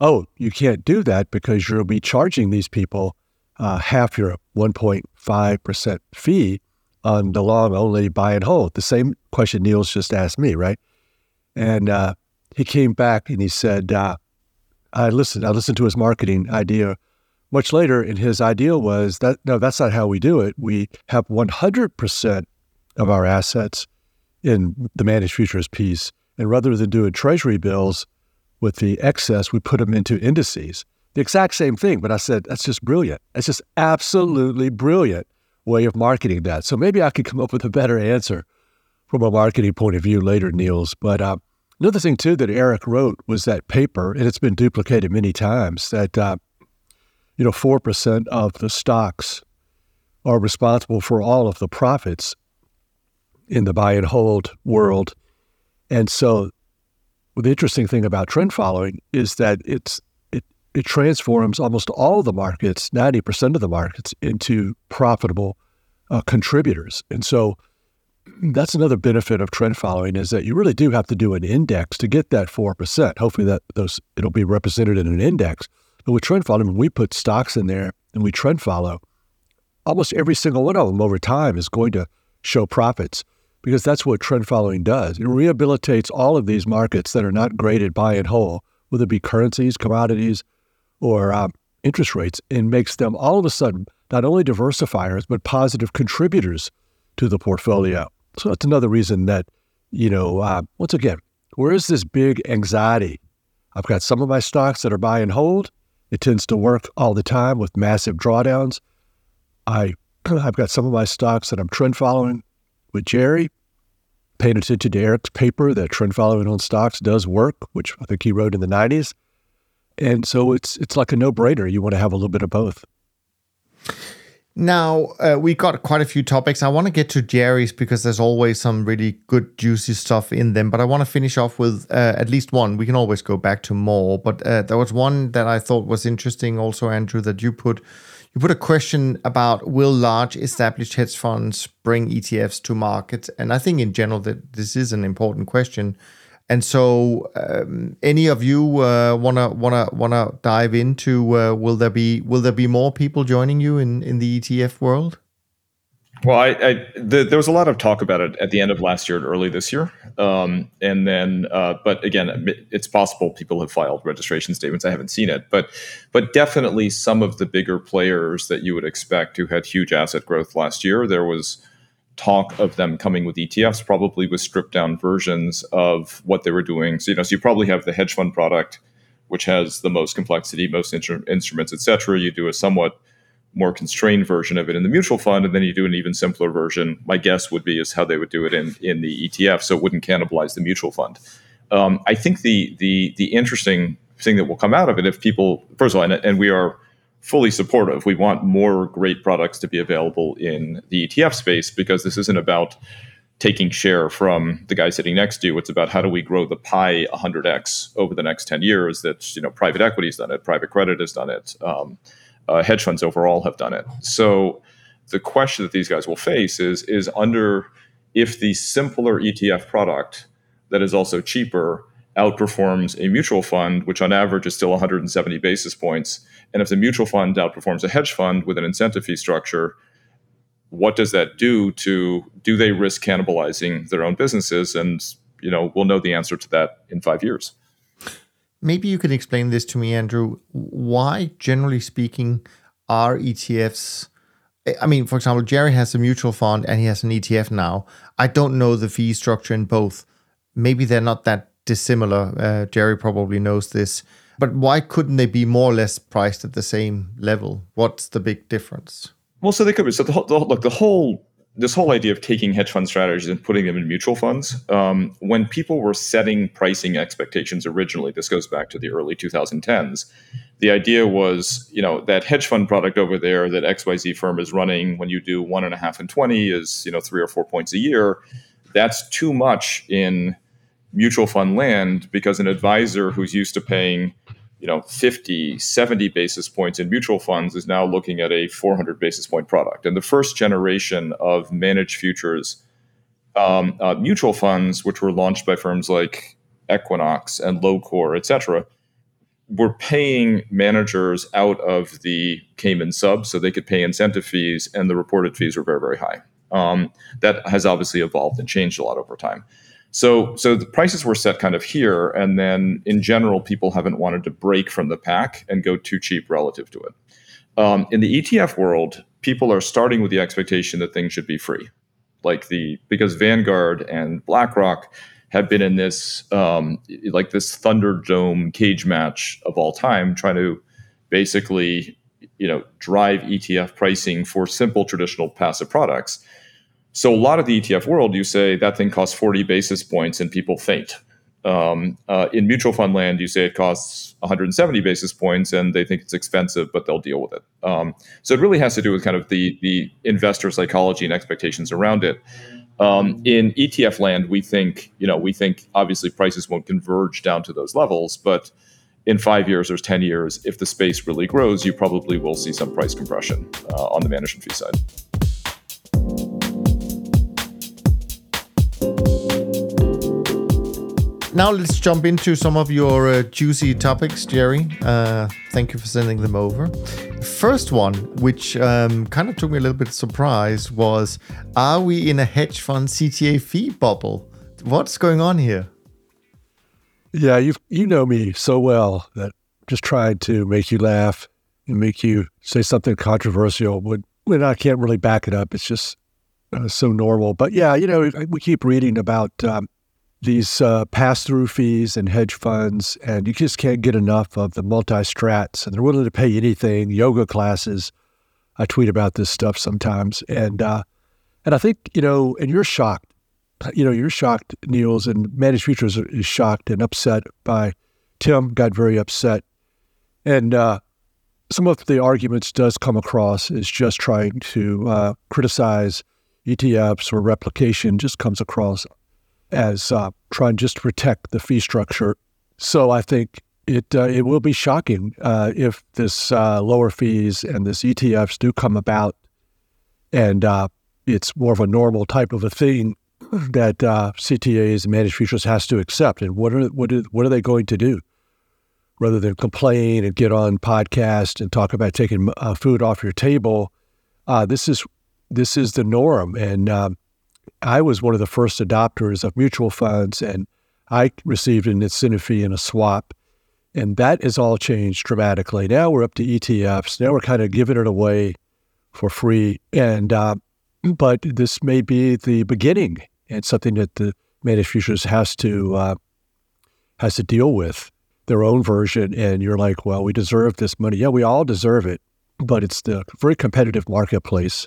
Oh, you can't do that because you'll be charging these people uh, half your 1.5% fee on the long only buy and hold. The same question Niels just asked me, right? And uh, he came back and he said, uh, I listened, I listened to his marketing idea much later, and his idea was that no, that's not how we do it. We have 100% of our assets in the managed futures piece. And rather than doing treasury bills with the excess, we put them into indices. The exact same thing. But I said, that's just brilliant. That's just absolutely brilliant way of marketing that. So maybe I could come up with a better answer from a marketing point of view later, Niels. But uh, another thing, too, that Eric wrote was that paper, and it's been duplicated many times, that uh, you know, 4% of the stocks are responsible for all of the profits in the buy and hold world. And so the interesting thing about trend following is that it's it, it transforms almost all the markets, 90% of the markets, into profitable uh, contributors. And so that's another benefit of trend following is that you really do have to do an index to get that 4%. Hopefully that those it'll be represented in an index. But with trend following, we put stocks in there and we trend follow, almost every single one of them over time is going to show profits because that's what trend following does. It rehabilitates all of these markets that are not graded buy and hold, whether it be currencies, commodities, or um, interest rates and makes them all of a sudden not only diversifiers, but positive contributors to the portfolio. So that's another reason that, you know, uh, once again, where is this big anxiety? I've got some of my stocks that are buy and hold. It tends to work all the time with massive drawdowns. I, I've got some of my stocks that I'm trend following with Jerry. Paying attention to Eric's paper that trend following on stocks does work, which I think he wrote in the 90s. And so it's it's like a no brainer. You want to have a little bit of both. Now, uh, we got quite a few topics. I want to get to Jerry's because there's always some really good, juicy stuff in them. But I want to finish off with uh, at least one. We can always go back to more. But uh, there was one that I thought was interesting also, Andrew, that you put. You put a question about will large established hedge funds bring ETFs to market? And I think in general that this is an important question. And so, um, any of you uh, wanna wanna wanna dive into? Uh, will there be will there be more people joining you in in the ETF world? Well, I, I the, there was a lot of talk about it at the end of last year and early this year, um, and then, uh, but again, it's possible people have filed registration statements. I haven't seen it, but but definitely some of the bigger players that you would expect who had huge asset growth last year. There was talk of them coming with ETFs, probably with stripped down versions of what they were doing. So you know, so you probably have the hedge fund product, which has the most complexity, most instru- instruments, etc. You do a somewhat more constrained version of it in the mutual fund, and then you do an even simpler version. My guess would be is how they would do it in in the ETF, so it wouldn't cannibalize the mutual fund. Um, I think the the the interesting thing that will come out of it if people first of all, and, and we are fully supportive. We want more great products to be available in the ETF space because this isn't about taking share from the guy sitting next to you. It's about how do we grow the pie 100x over the next 10 years. That you know, private equity has done it, private credit has done it, um, uh, hedge funds overall have done it. So the question that these guys will face is is under if the simpler ETF product that is also cheaper outperforms a mutual fund, which on average is still 170 basis points. And if the mutual fund outperforms a hedge fund with an incentive fee structure, what does that do to do they risk cannibalizing their own businesses? And you know, we'll know the answer to that in five years. Maybe you can explain this to me, Andrew. Why, generally speaking, are ETFs? I mean, for example, Jerry has a mutual fund and he has an ETF now. I don't know the fee structure in both. Maybe they're not that dissimilar. Uh, Jerry probably knows this. But why couldn't they be more or less priced at the same level? What's the big difference? Well, so they could be. So the the, look, the whole this whole idea of taking hedge fund strategies and putting them in mutual funds, um, when people were setting pricing expectations originally, this goes back to the early 2010s. The idea was, you know, that hedge fund product over there that XYZ firm is running when you do one and a half and 20 is, you know, three or four points a year. That's too much in mutual fund land because an advisor who's used to paying you know 50 70 basis points in mutual funds is now looking at a 400 basis point product. And the first generation of managed futures um, uh, mutual funds which were launched by firms like equinox and LoCorr et cetera were paying managers out of the cayman sub so they could pay incentive fees and the reported fees were very very high. Um, that has obviously evolved and changed a lot over time so, so the prices were set kind of here, and then in general, people haven't wanted to break from the pack and go too cheap relative to it. Um, in the ETF world, people are starting with the expectation that things should be free, like the because Vanguard and BlackRock have been in this um, like this Thunderdome cage match of all time, trying to basically you know drive ETF pricing for simple traditional passive products so a lot of the ETF world, you say that thing costs 40 basis points and people faint. Um, uh, in mutual fund land, you say it costs 170 basis points and they think it's expensive, but they'll deal with it. Um, so it really has to do with kind of the the investor psychology and expectations around it. Um, in ETF land, we think you know we think obviously prices won't converge down to those levels, but in five years or 10 years, if the space really grows, you probably will see some price compression uh, on the management fee side. Now let's jump into some of your uh, juicy topics, Jerry. Uh, thank you for sending them over. First one, which um, kind of took me a little bit surprised, was Are we in a hedge fund CTA fee bubble? What's going on here? Yeah, you you know me so well that just trying to make you laugh and make you say something controversial when, when I can't really back it up. It's just uh, so normal. But yeah, you know, we keep reading about um, these uh, pass through fees and hedge funds, and you just can't get enough of the multi strats, and they're willing to pay anything, yoga classes. I tweet about this stuff sometimes. And, uh, and I think, you know, and you're shocked you know, you're shocked, Niels, and Managed Futures is shocked and upset by Tim got very upset. And uh, some of the arguments does come across as just trying to uh, criticize ETFs or replication, just comes across as uh, trying just to protect the fee structure. So I think it uh, it will be shocking uh, if this uh, lower fees and this ETFs do come about, and it's more of a normal type of a thing that uh, CTAs and managed futures has to accept, and what are what are, what are they going to do? Rather than complain and get on podcast and talk about taking uh, food off your table, uh, this is this is the norm. And um, I was one of the first adopters of mutual funds, and I received an incentive fee and a swap, and that has all changed dramatically. Now we're up to ETFs. Now we're kind of giving it away for free, and uh, but this may be the beginning and something that the managed futures has to uh, has to deal with their own version. And you're like, well, we deserve this money. Yeah, we all deserve it, but it's the very competitive marketplace.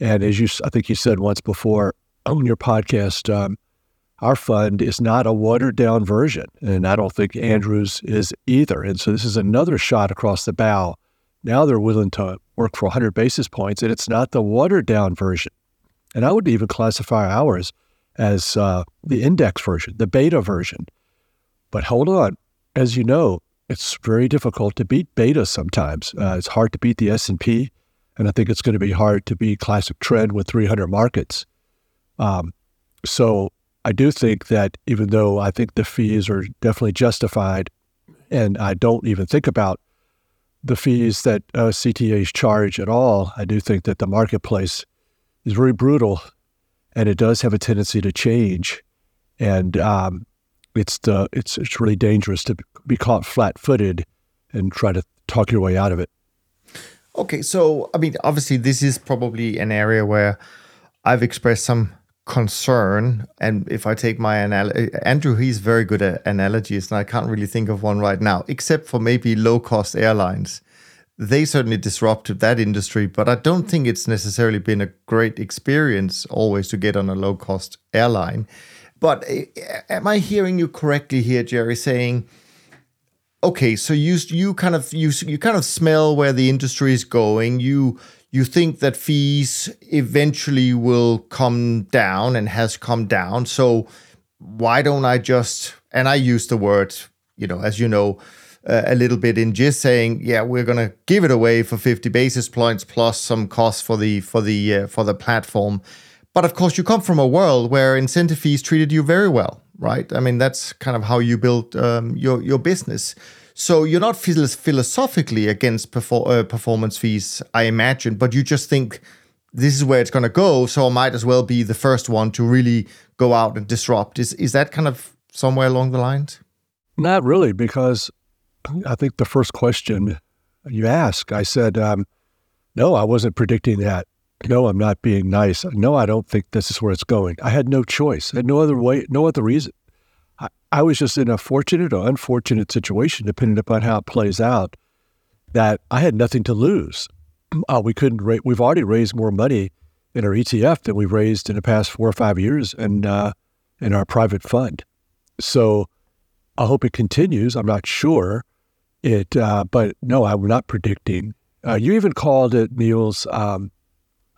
And as you, I think you said once before on your podcast, um, our fund is not a watered down version, and I don't think Andrews is either. And so this is another shot across the bow. Now they're willing to work for 100 basis points, and it's not the watered down version. And I would even classify ours as uh, the index version, the beta version. But hold on, as you know, it's very difficult to beat beta sometimes. Uh, it's hard to beat the S&P, and I think it's going to be hard to beat classic trend with 300 markets. Um, so I do think that even though I think the fees are definitely justified, and I don't even think about the fees that uh, CTAs charge at all, I do think that the marketplace is very brutal, and it does have a tendency to change, and um, it's the it's it's really dangerous to be caught flat-footed and try to talk your way out of it. Okay, so I mean, obviously, this is probably an area where I've expressed some concern. And if I take my analogy, Andrew, he's very good at analogies, and I can't really think of one right now, except for maybe low cost airlines they certainly disrupted that industry, but I don't think it's necessarily been a great experience always to get on a low cost airline. But eh, am I hearing you correctly here, Jerry, saying, okay, so you you kind of you you kind of smell where the industry is going. You you think that fees eventually will come down and has come down. So why don't I just and I use the word, you know, as you know, uh, a little bit in just saying, yeah, we're going to give it away for 50 basis points plus some costs for the for the uh, for the platform. But of course, you come from a world where incentive fees treated you very well, right? I mean, that's kind of how you build um, your your business. So you're not philosophically against perfor- uh, performance fees, I imagine, but you just think this is where it's going to go. So I might as well be the first one to really go out and disrupt. Is is that kind of somewhere along the lines? Not really, because I think the first question you ask, I said, um, no, I wasn't predicting that. No, I'm not being nice. No, I don't think this is where it's going. I had no choice. I had no other way, no other reason. I, I was just in a fortunate or unfortunate situation, depending upon how it plays out, that I had nothing to lose. Uh, we couldn't. Ra- we've already raised more money in our ETF than we've raised in the past four or five years and uh, in our private fund. So I hope it continues. I'm not sure, it, uh, but no, I'm not predicting. Uh, you even called it, Niels. Um,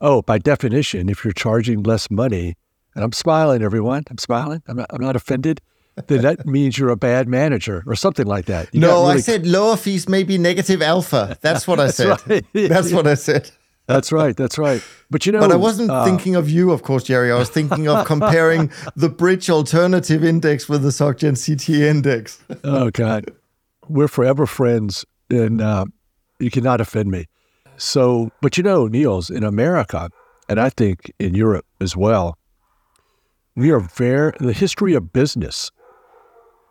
oh, by definition, if you're charging less money, and I'm smiling, everyone. I'm smiling. I'm not, I'm not offended. then that means you're a bad manager or something like that. You no, really... I said lower fees may be negative alpha. That's what I said. Right. That's what I said. That's right. That's right. But you know, but I wasn't uh, thinking of you, of course, Jerry. I was thinking of comparing the Bridge Alternative Index with the SocGen CTA Index. oh God we're forever friends, and uh, you cannot offend me. So, but you know, Niels, in America, and I think in Europe as well, we are very, the history of business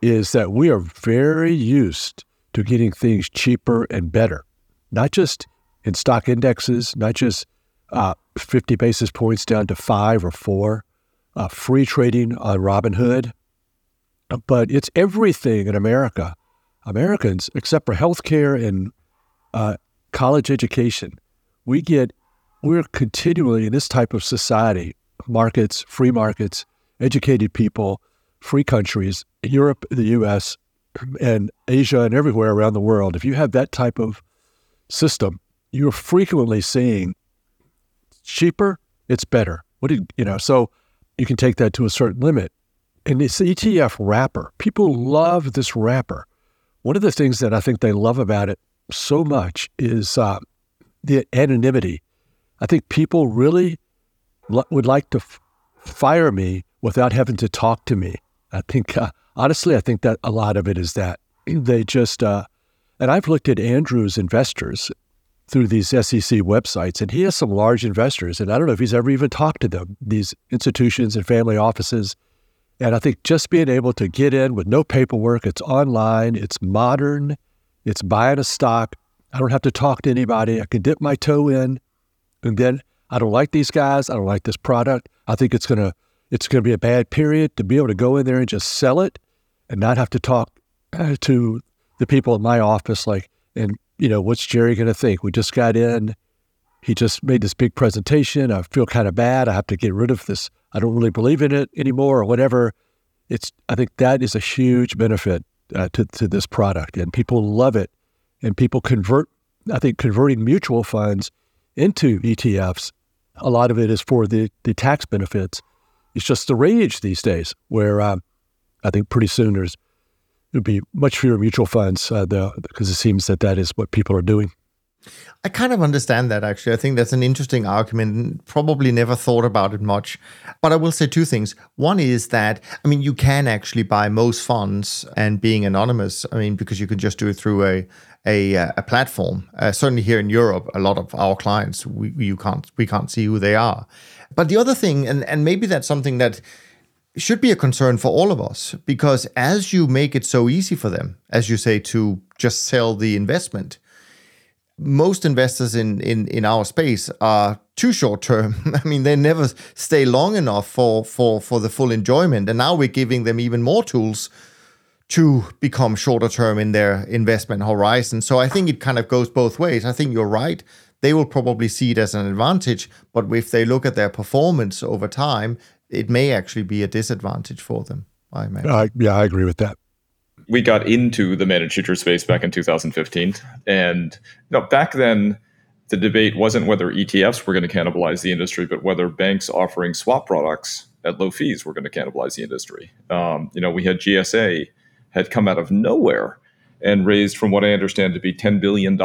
is that we are very used to getting things cheaper and better. not just in stock indexes, not just uh, 50 basis points down to five or four, uh, free trading on Robinhood, but it's everything in America. Americans, except for healthcare and uh, college education, we get we're continually in this type of society, markets, free markets, educated people, free countries, Europe, the U.S., and Asia, and everywhere around the world. If you have that type of system, you're frequently seeing cheaper, it's better. What do you, know? So you can take that to a certain limit. And this ETF wrapper, people love this wrapper. One of the things that I think they love about it so much is uh, the anonymity. I think people really l- would like to f- fire me without having to talk to me. I think, uh, honestly, I think that a lot of it is that they just, uh, and I've looked at Andrew's investors through these SEC websites, and he has some large investors, and I don't know if he's ever even talked to them, these institutions and family offices. And I think just being able to get in with no paperwork, it's online, it's modern, it's buying a stock. I don't have to talk to anybody. I can dip my toe in, and then I don't like these guys. I don't like this product. I think it's gonna it's gonna be a bad period to be able to go in there and just sell it, and not have to talk uh, to the people in my office like and you know, what's Jerry to think? We just got in. He just made this big presentation. I feel kind of bad. I have to get rid of this. I don't really believe in it anymore or whatever. It's, I think that is a huge benefit uh, to, to this product and people love it. And people convert, I think converting mutual funds into ETFs, a lot of it is for the, the tax benefits. It's just the rage these days where um, I think pretty soon there's would be much fewer mutual funds uh, because it seems that that is what people are doing. I kind of understand that actually. I think that's an interesting argument. Probably never thought about it much. But I will say two things. One is that, I mean, you can actually buy most funds and being anonymous. I mean, because you can just do it through a a, uh, a platform. Uh, certainly here in Europe, a lot of our clients, we, you can't we can't see who they are. But the other thing, and, and maybe that's something that should be a concern for all of us because as you make it so easy for them, as you say, to just sell the investment, most investors in, in, in our space are too short term. I mean, they never stay long enough for, for, for the full enjoyment. And now we're giving them even more tools to become shorter term in their investment horizon. So I think it kind of goes both ways. I think you're right. They will probably see it as an advantage, but if they look at their performance over time, it may actually be a disadvantage for them. I yeah, I agree with that. We got into the managed future space back in 2015, and you know, back then the debate wasn't whether ETFs were going to cannibalize the industry, but whether banks offering swap products at low fees were going to cannibalize the industry. Um, you know, we had GSA had come out of nowhere and raised from what I understand to be $10 billion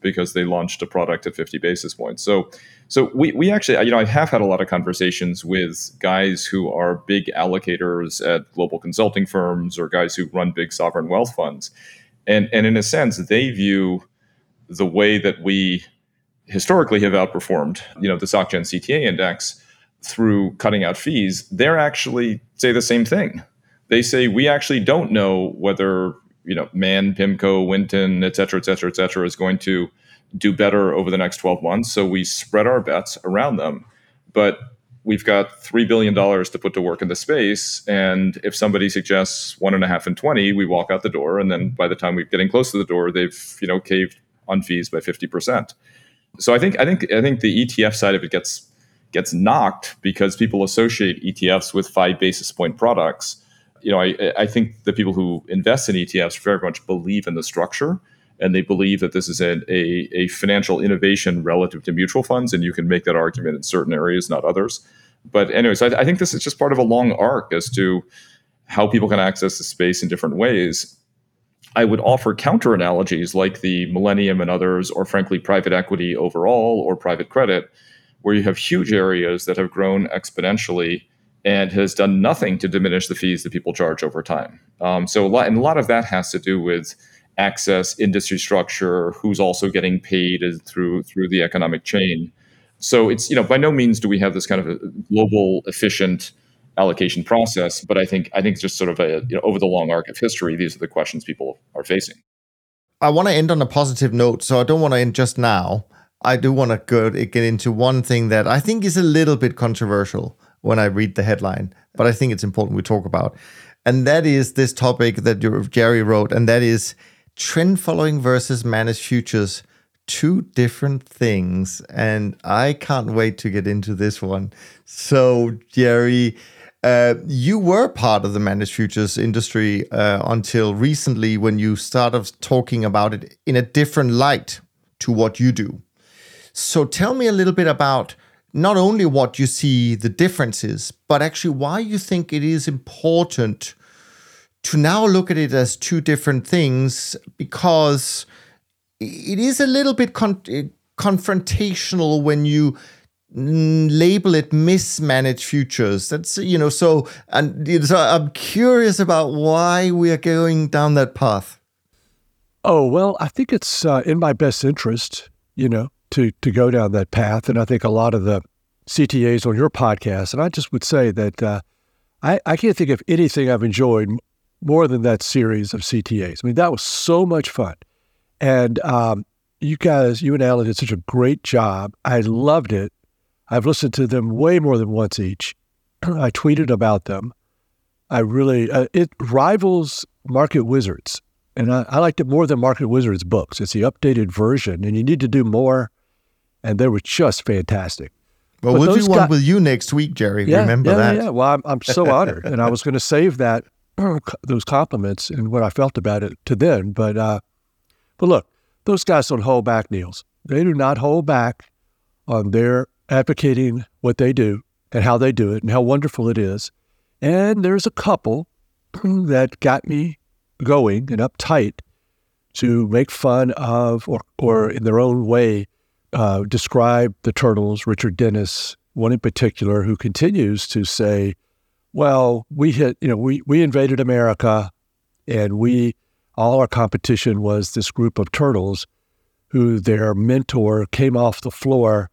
because they launched a product at 50 basis points. So, so we, we actually, you know, I have had a lot of conversations with guys who are big allocators at global consulting firms or guys who run big sovereign wealth funds. And, and in a sense, they view the way that we historically have outperformed, you know, the SocGen CTA index through cutting out fees. They're actually say the same thing. They say we actually don't know whether you know, Man, Pimco, Winton, et cetera, et cetera, et cetera, is going to do better over the next 12 months. So we spread our bets around them. But we've got $3 billion to put to work in the space. And if somebody suggests one and a half and 20, we walk out the door. And then by the time we're getting close to the door, they've, you know, caved on fees by 50%. So I think, I think, I think the ETF side of it gets, gets knocked because people associate ETFs with five basis point products you know, I, I think the people who invest in ETFs very much believe in the structure and they believe that this is a, a, a, financial innovation relative to mutual funds. And you can make that argument in certain areas, not others. But, anyways, I, I think this is just part of a long arc as to how people can access the space in different ways. I would offer counter analogies like the Millennium and others, or frankly, private equity overall or private credit, where you have huge areas that have grown exponentially and has done nothing to diminish the fees that people charge over time. Um, so a lot, and a lot of that has to do with access, industry structure, who's also getting paid through through the economic chain. So it's you know by no means do we have this kind of a global efficient allocation process, but I think I think just sort of a you know over the long arc of history, these are the questions people are facing. I want to end on a positive note, so I don't want to end just now. I do want to go get into one thing that I think is a little bit controversial when I read the headline, but I think it's important we talk about. And that is this topic that Jerry wrote, and that is trend following versus managed futures. Two different things. And I can't wait to get into this one. So, Jerry, uh, you were part of the managed futures industry uh, until recently when you started talking about it in a different light to what you do. So tell me a little bit about not only what you see the differences, but actually why you think it is important to now look at it as two different things because it is a little bit con- confrontational when you label it mismanaged futures. That's you know so and so I'm curious about why we are going down that path. Oh well, I think it's uh, in my best interest, you know, to to go down that path, and I think a lot of the CTAs on your podcast, and I just would say that uh, I I can't think of anything I've enjoyed more than that series of CTAs. I mean, that was so much fun, and um, you guys, you and Alan did such a great job. I loved it I've listened to them way more than once each. I tweeted about them. I really, uh, it rivals Market Wizards. And I, I liked it more than Market Wizards books. It's the updated version, and you need to do more. And they were just fantastic. Well, but we'll do one with you next week, Jerry. Yeah, Remember yeah, that? Yeah, well, I'm, I'm so honored. and I was going to save that, those compliments and what I felt about it to then. But, uh, but look, those guys don't hold back, Niels. They do not hold back on their advocating what they do and how they do it and how wonderful it is. And there's a couple that got me going and uptight to make fun of or, or in their own way uh, describe the turtles, Richard Dennis, one in particular, who continues to say, well, we hit, you know, we, we invaded America and we, all our competition was this group of turtles who their mentor came off the floor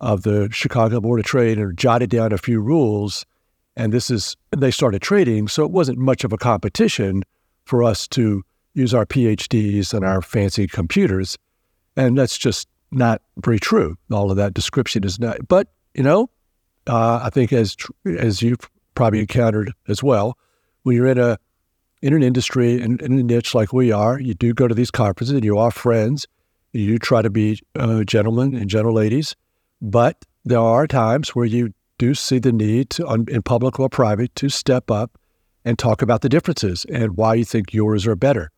of the Chicago Board of Trade and jotted down a few rules. And this is, they started trading. So it wasn't much of a competition for us to use our PhDs and our fancy computers. And that's just not very true. All of that description is not. But, you know, uh, I think as, as you've probably encountered as well, when you're in a, in an industry in, in a niche like we are, you do go to these conferences and you are friends. You do try to be uh, gentlemen and gentle ladies but there are times where you do see the need to, in public or private to step up and talk about the differences and why you think yours are better.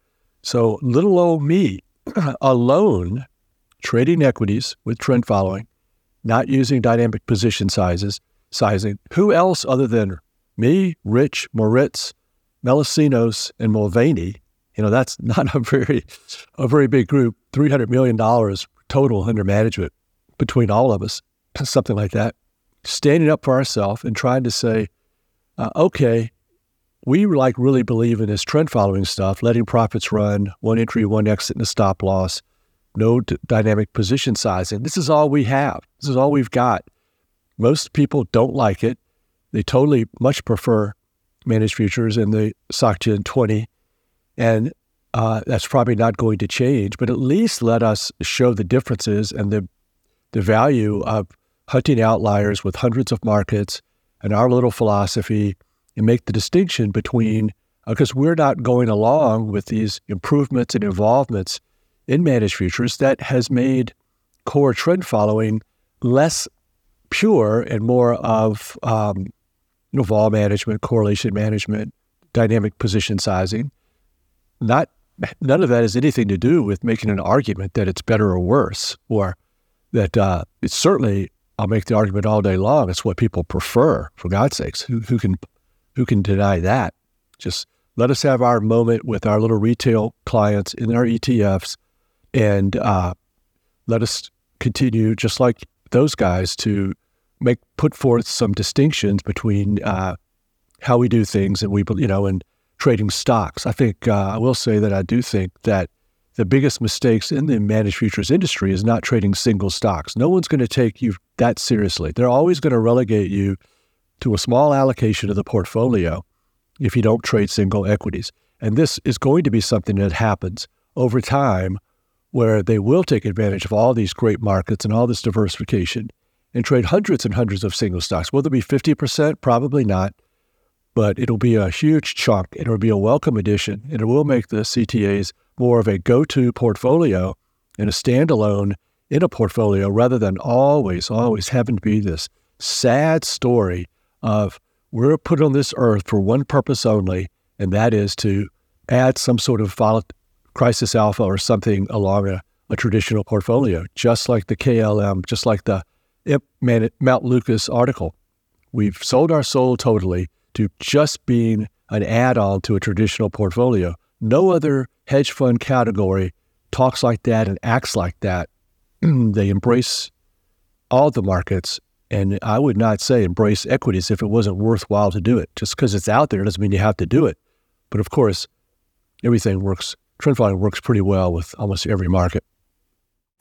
So, little old me alone, trading equities with trend following, not using dynamic position sizes, sizing. Who else other than me, Rich, Moritz, Melissinos, and Mulvaney? You know, that's not a very, a very big group. Three hundred million dollars total under management between all of us, something like that, standing up for ourselves and trying to say, uh, okay, we like really believe in this trend following stuff, letting profits run, one entry, one exit, and a stop loss, no d- dynamic position sizing. This is all we have. This is all we've got. Most people don't like it. They totally much prefer managed futures in the SocGen 20. And uh, that's probably not going to change, but at least let us show the differences and the the value of hunting outliers with hundreds of markets and our little philosophy and make the distinction between because uh, we're not going along with these improvements and involvements in managed futures that has made core trend following less pure and more of um, know, vol management, correlation management, dynamic position sizing. Not none of that has anything to do with making an argument that it's better or worse, or that uh, it's certainly I'll make the argument all day long. It's what people prefer, for God's sakes. Who, who can who can deny that? Just let us have our moment with our little retail clients in our ETFs, and uh, let us continue, just like those guys, to make put forth some distinctions between uh, how we do things and we, you know, and trading stocks. I think uh, I will say that I do think that the biggest mistakes in the managed futures industry is not trading single stocks. No one's going to take you that seriously. They're always going to relegate you to a small allocation of the portfolio if you don't trade single equities. And this is going to be something that happens over time where they will take advantage of all these great markets and all this diversification and trade hundreds and hundreds of single stocks. Will there be 50%? Probably not. But it'll be a huge chunk. It'll be a welcome addition, and it will make the CTAs more of a go to portfolio and a standalone in a portfolio rather than always, always having to be this sad story of we're put on this earth for one purpose only, and that is to add some sort of crisis alpha or something along a, a traditional portfolio, just like the KLM, just like the Mount Lucas article. We've sold our soul totally to just being an add on to a traditional portfolio. No other hedge fund category talks like that and acts like that. they embrace all the markets. And I would not say embrace equities if it wasn't worthwhile to do it. Just because it's out there doesn't mean you have to do it. But of course, everything works, trend following works pretty well with almost every market.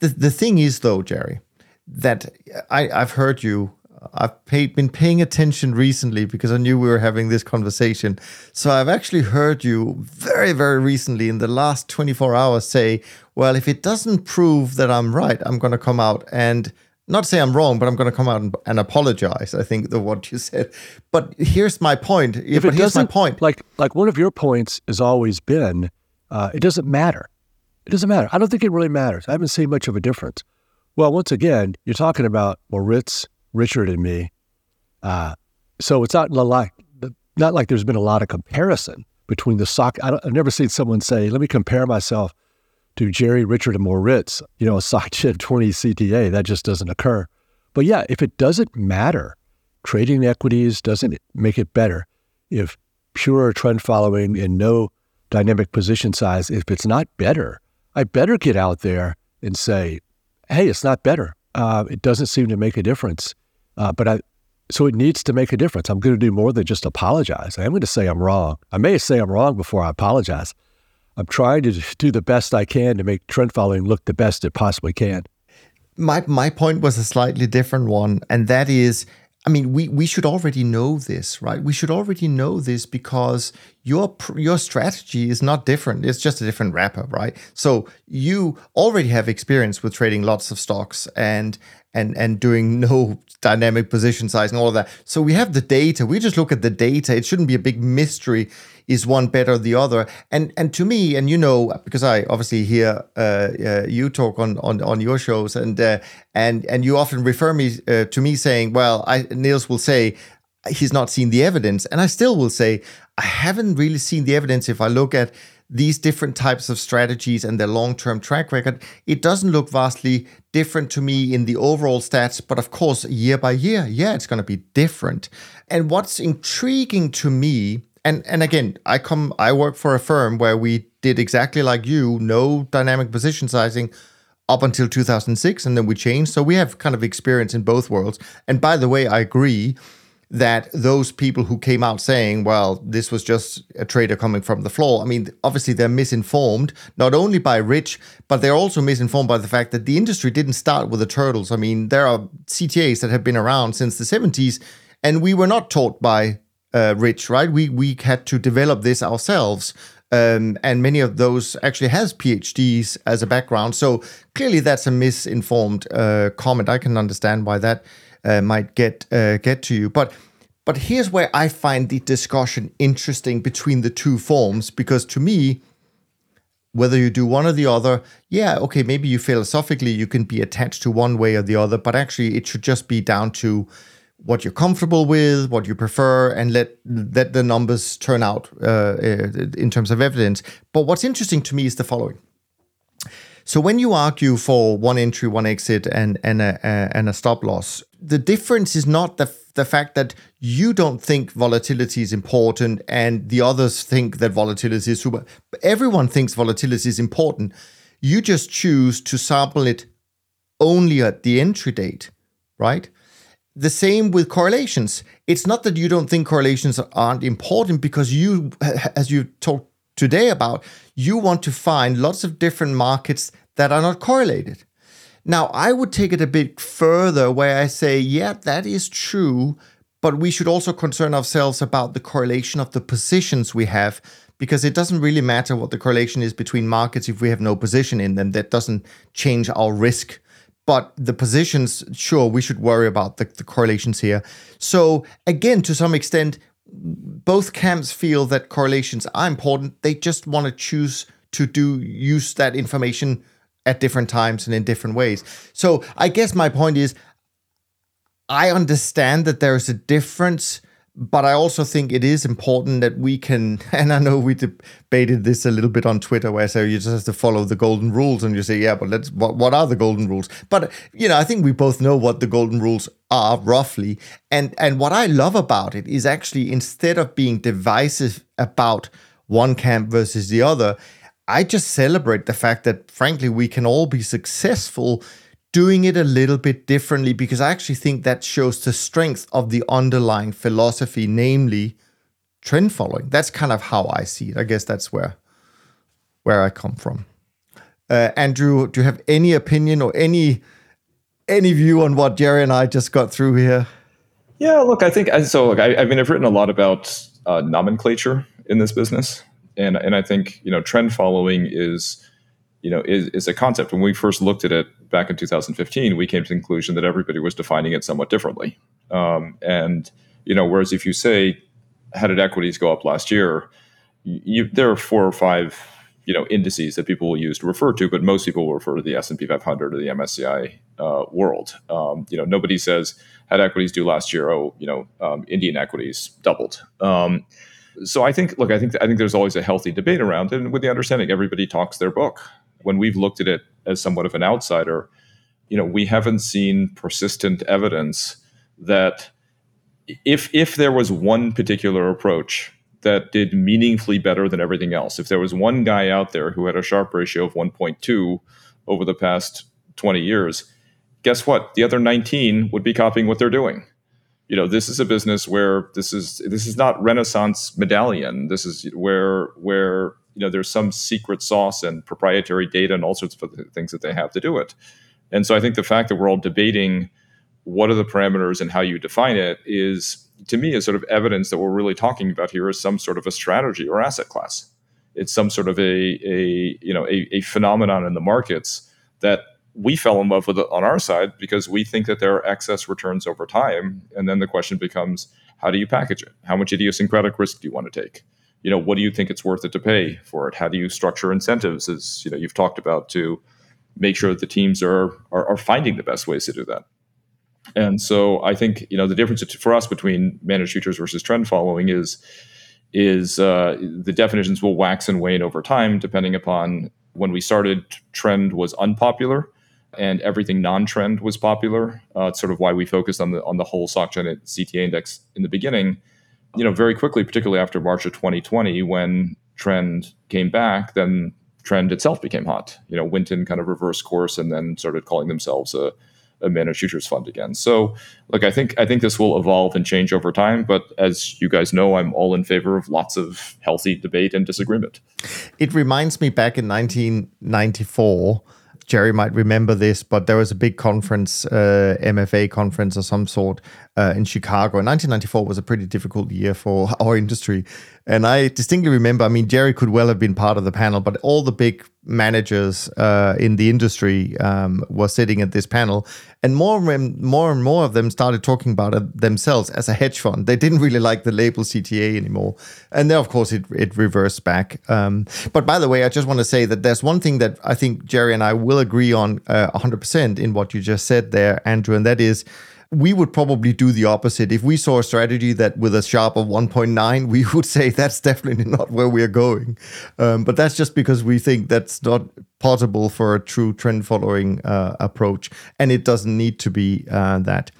The, the thing is, though, Jerry, that I, I've heard you. I've pay, been paying attention recently because I knew we were having this conversation. So I've actually heard you very, very recently in the last 24 hours say, well, if it doesn't prove that I'm right, I'm going to come out and not say I'm wrong, but I'm going to come out and, and apologize. I think the what you said. But here's my point. If but it here's my point. Like like one of your points has always been, uh, it doesn't matter. It doesn't matter. I don't think it really matters. I haven't seen much of a difference. Well, once again, you're talking about Moritz, Richard, and me. Uh, so it's not like not like there's been a lot of comparison between the sock. I have never seen someone say, "Let me compare myself to Jerry, Richard, and Moritz." You know, a SocGen 20 CTA. That just doesn't occur. But yeah, if it doesn't matter, trading equities doesn't make it better. If pure trend following and no dynamic position size, if it's not better, I better get out there and say, hey, it's not better. Uh, it doesn't seem to make a difference. Uh, but I, so it needs to make a difference. I'm going to do more than just apologize. I'm going to say I'm wrong. I may say I'm wrong before I apologize. I'm trying to do the best I can to make trend following look the best it possibly can. My my point was a slightly different one, and that is I mean, we, we should already know this, right? We should already know this because your your strategy is not different. It's just a different wrapper, right? So you already have experience with trading lots of stocks and and and doing no dynamic position size and all of that. So we have the data. We just look at the data. It shouldn't be a big mystery is one better the other? And and to me, and you know, because I obviously hear uh, uh, you talk on, on on your shows, and uh, and and you often refer me uh, to me saying, well, I, Niels will say he's not seen the evidence, and I still will say I haven't really seen the evidence. If I look at these different types of strategies and their long-term track record, it doesn't look vastly different to me in the overall stats, but of course, year by year, yeah, it's going to be different. And what's intriguing to me and and again, I come I work for a firm where we did exactly like you, no dynamic position sizing up until 2006 and then we changed. So we have kind of experience in both worlds. And by the way, I agree that those people who came out saying, well, this was just a trader coming from the floor, I mean, obviously they're misinformed, not only by Rich, but they're also misinformed by the fact that the industry didn't start with the turtles. I mean, there are CTAs that have been around since the 70s, and we were not taught by uh, rich, right? We we had to develop this ourselves. Um, and many of those actually has PhDs as a background. So clearly, that's a misinformed uh, comment. I can understand why that uh, might get uh, get to you, but but here's where I find the discussion interesting between the two forms, because to me, whether you do one or the other, yeah, okay, maybe you philosophically you can be attached to one way or the other, but actually it should just be down to what you're comfortable with, what you prefer, and let let the numbers turn out uh, uh, in terms of evidence. But what's interesting to me is the following. So when you argue for one entry, one exit, and and a, a and a stop loss, the difference is not the the fact that you don't think volatility is important and the others think that volatility is super. Everyone thinks volatility is important. You just choose to sample it only at the entry date, right? The same with correlations. It's not that you don't think correlations aren't important because you, as you talked today about, you want to find lots of different markets that are not correlated. Now, I would take it a bit further where I say, yeah, that is true, but we should also concern ourselves about the correlation of the positions we have because it doesn't really matter what the correlation is between markets if we have no position in them. That doesn't change our risk. But the positions, sure, we should worry about the, the correlations here. So, again, to some extent, both camps feel that correlations are important. They just want to choose to do use that information at different times and in different ways. So I guess my point is I understand that there is a difference but I also think it is important that we can, and I know we debated this a little bit on Twitter, where so you just have to follow the golden rules, and you say, yeah, but let's what what are the golden rules? But you know, I think we both know what the golden rules are roughly, and and what I love about it is actually instead of being divisive about one camp versus the other, I just celebrate the fact that frankly we can all be successful doing it a little bit differently because I actually think that shows the strength of the underlying philosophy, namely trend following. That's kind of how I see it. I guess that's where where I come from. Uh, Andrew, do you have any opinion or any any view on what Jerry and I just got through here? Yeah, look, I think so. Look, I, I mean, I've written a lot about uh, nomenclature in this business, and and I think you know trend following is you know is, is a concept. When we first looked at it back in 2015, we came to the conclusion that everybody was defining it somewhat differently. Um, and you know, whereas if you say, how did equities go up last year? You, there are four or five you know indices that people will use to refer to, but most people will refer to the S and P 500 or the MSCI uh, world. Um, you know, nobody says had equities do last year? Oh, you know, um, Indian equities doubled. Um, so I think, look, I think I think there's always a healthy debate around it, and with the understanding everybody talks their book when we've looked at it as somewhat of an outsider, you know, we haven't seen persistent evidence that if if there was one particular approach that did meaningfully better than everything else, if there was one guy out there who had a Sharpe ratio of 1.2 over the past 20 years, guess what? The other 19 would be copying what they're doing. You know, this is a business where this is this is not Renaissance medallion. This is where where you know there's some secret sauce and proprietary data and all sorts of other things that they have to do it. And so I think the fact that we're all debating what are the parameters and how you define it is to me is sort of evidence that we're really talking about here is some sort of a strategy or asset class. It's some sort of a, a you know a, a phenomenon in the markets that we fell in love with it on our side because we think that there are excess returns over time. And then the question becomes, how do you package it? How much idiosyncratic risk do you want to take? You know, what do you think it's worth it to pay for it? How do you structure incentives, as you know you've talked about, to make sure that the teams are, are, are finding the best ways to do that? And so I think you know the difference for us between managed futures versus trend following is is uh, the definitions will wax and wane over time depending upon when we started. Trend was unpopular, and everything non-trend was popular. Uh, it's sort of why we focused on the on the whole SocGen CTA index in the beginning you know, very quickly, particularly after March of 2020, when trend came back, then trend itself became hot. You know, Winton kind of reversed course and then started calling themselves a, a managed futures fund again. So, look, I think I think this will evolve and change over time. But as you guys know, I'm all in favor of lots of healthy debate and disagreement. It reminds me back in 1994 Jerry might remember this, but there was a big conference, uh, MFA conference or some sort, uh, in Chicago. And 1994 was a pretty difficult year for our industry. And I distinctly remember, I mean, Jerry could well have been part of the panel, but all the big managers uh, in the industry um, were sitting at this panel. And more and more and more of them started talking about it themselves as a hedge fund. They didn't really like the label CTA anymore. And then, of course, it, it reversed back. Um, but by the way, I just want to say that there's one thing that I think Jerry and I will agree on uh, 100% in what you just said there, Andrew, and that is we would probably do the opposite. If we saw a strategy that with a Sharpe of 1.9, we would say that's definitely not where we're going. Um, but that's just because we think that's not possible for a true trend following uh, approach. And it doesn't need to be uh, that.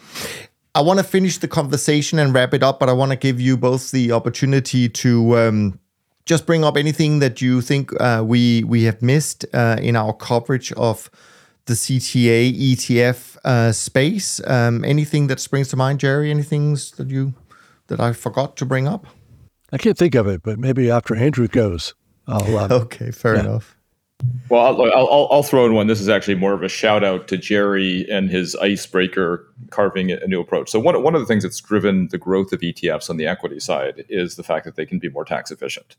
I want to finish the conversation and wrap it up, but I want to give you both the opportunity to. Um, just bring up anything that you think uh, we we have missed uh, in our coverage of the CTA ETF uh, space. Um, anything that springs to mind, Jerry? Anything that you that I forgot to bring up? I can't think of it, but maybe after Andrew goes, I'll. Um, okay, fair yeah. enough. Well, I'll, I'll, I'll, throw in one. This is actually more of a shout out to Jerry and his icebreaker carving a new approach. So one, one of the things that's driven the growth of ETFs on the equity side is the fact that they can be more tax efficient.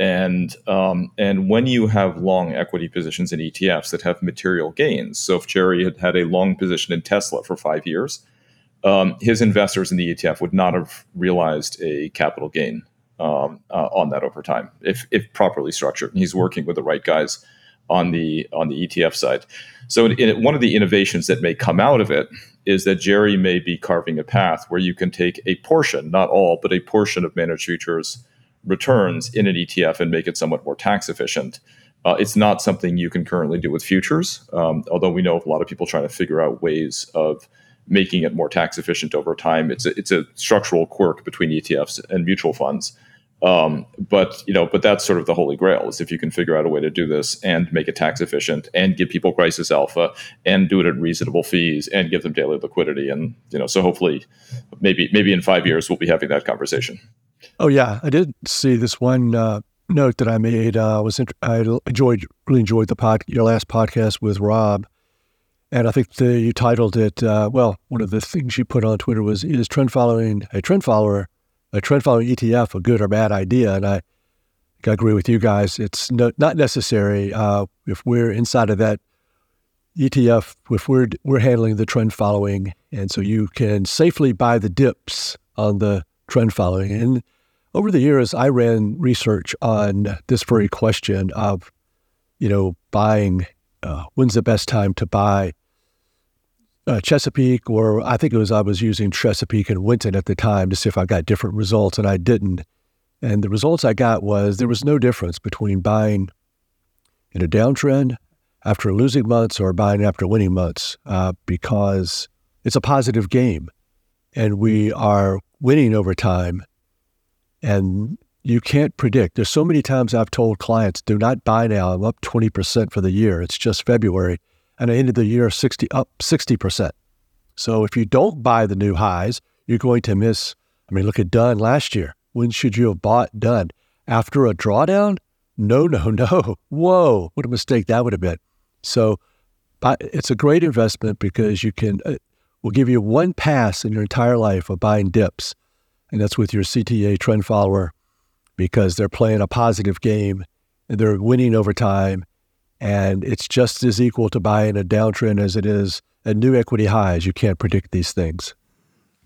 And um, and when you have long equity positions in ETFs that have material gains, so if Jerry had had a long position in Tesla for five years, um, his investors in the ETF would not have realized a capital gain um, uh, on that over time if if properly structured. And he's working with the right guys on the on the ETF side. So in, in, one of the innovations that may come out of it is that Jerry may be carving a path where you can take a portion, not all, but a portion of managed futures returns in an ETF and make it somewhat more tax efficient. Uh, it's not something you can currently do with futures, um, although we know a lot of people trying to figure out ways of making it more tax efficient over time. It's a, it's a structural quirk between ETFs and mutual funds. Um, but you know, but that's sort of the holy grail is if you can figure out a way to do this and make it tax efficient and give people crisis alpha and do it at reasonable fees and give them daily liquidity. And you know, so hopefully, maybe maybe in five years we'll be having that conversation. Oh yeah, I did see this one uh, note that I made. Uh, was int- I enjoyed really enjoyed the pod your last podcast with Rob, and I think the, you titled it. Uh, well, one of the things you put on Twitter was is trend following a trend follower a trend following ETF a good or bad idea? And I, I agree with you guys. It's no, not necessary uh, if we're inside of that ETF. If we're we're handling the trend following, and so you can safely buy the dips on the trend following. And over the years, I ran research on this very question of, you know, buying. Uh, when's the best time to buy uh, Chesapeake, or I think it was I was using Chesapeake and Winton at the time to see if I got different results, and I didn't. And the results I got was there was no difference between buying in a downtrend after losing months or buying after winning months uh, because it's a positive game, and we are winning over time, and you can't predict. There's so many times I've told clients, do not buy now. I'm up 20% for the year. It's just February and I ended the year 60 up 60%. So if you don't buy the new highs, you're going to miss. I mean, look at Dunn last year. When should you have bought Dunn? After a drawdown? No, no, no. Whoa, what a mistake that would have been. So it's a great investment because you can, uh, will give you one pass in your entire life of buying dips. And that's with your CTA trend follower because they're playing a positive game and they're winning over time and it's just as equal to buying a downtrend as it is a new equity highs. You can't predict these things.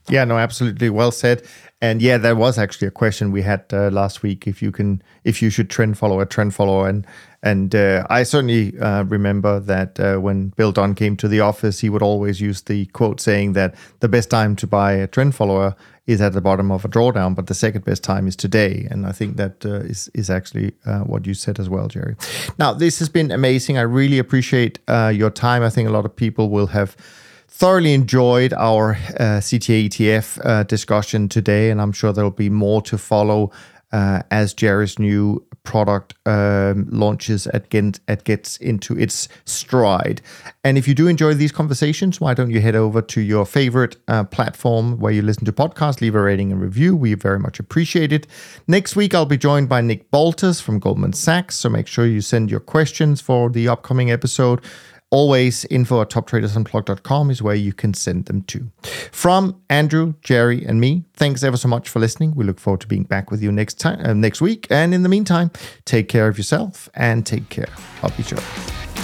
Yeah, no, absolutely well said. And yeah, there was actually a question we had uh, last week if you can, if you should trend follow a trend follower, and and uh, I certainly uh, remember that uh, when Bill Dunn came to the office, he would always use the quote saying that the best time to buy a trend follower is at the bottom of a drawdown, but the second best time is today. And I think that uh, is is actually uh, what you said as well, Jerry. Now, this has been amazing. I really appreciate uh, your time. I think a lot of people will have thoroughly enjoyed our uh, CTA ETF uh, discussion today, and I'm sure there will be more to follow uh, as Jerry's new product um, launches and get, it gets into its stride. And if you do enjoy these conversations, why don't you head over to your favorite uh, platform where you listen to podcasts, leave a rating and review. We very much appreciate it. Next week, I'll be joined by Nick Baltas from Goldman Sachs. So make sure you send your questions for the upcoming episode always info at toptradersunplugged.com is where you can send them to. From Andrew, Jerry, and me, thanks ever so much for listening. We look forward to being back with you next time, uh, next week. And in the meantime, take care of yourself and take care of each other.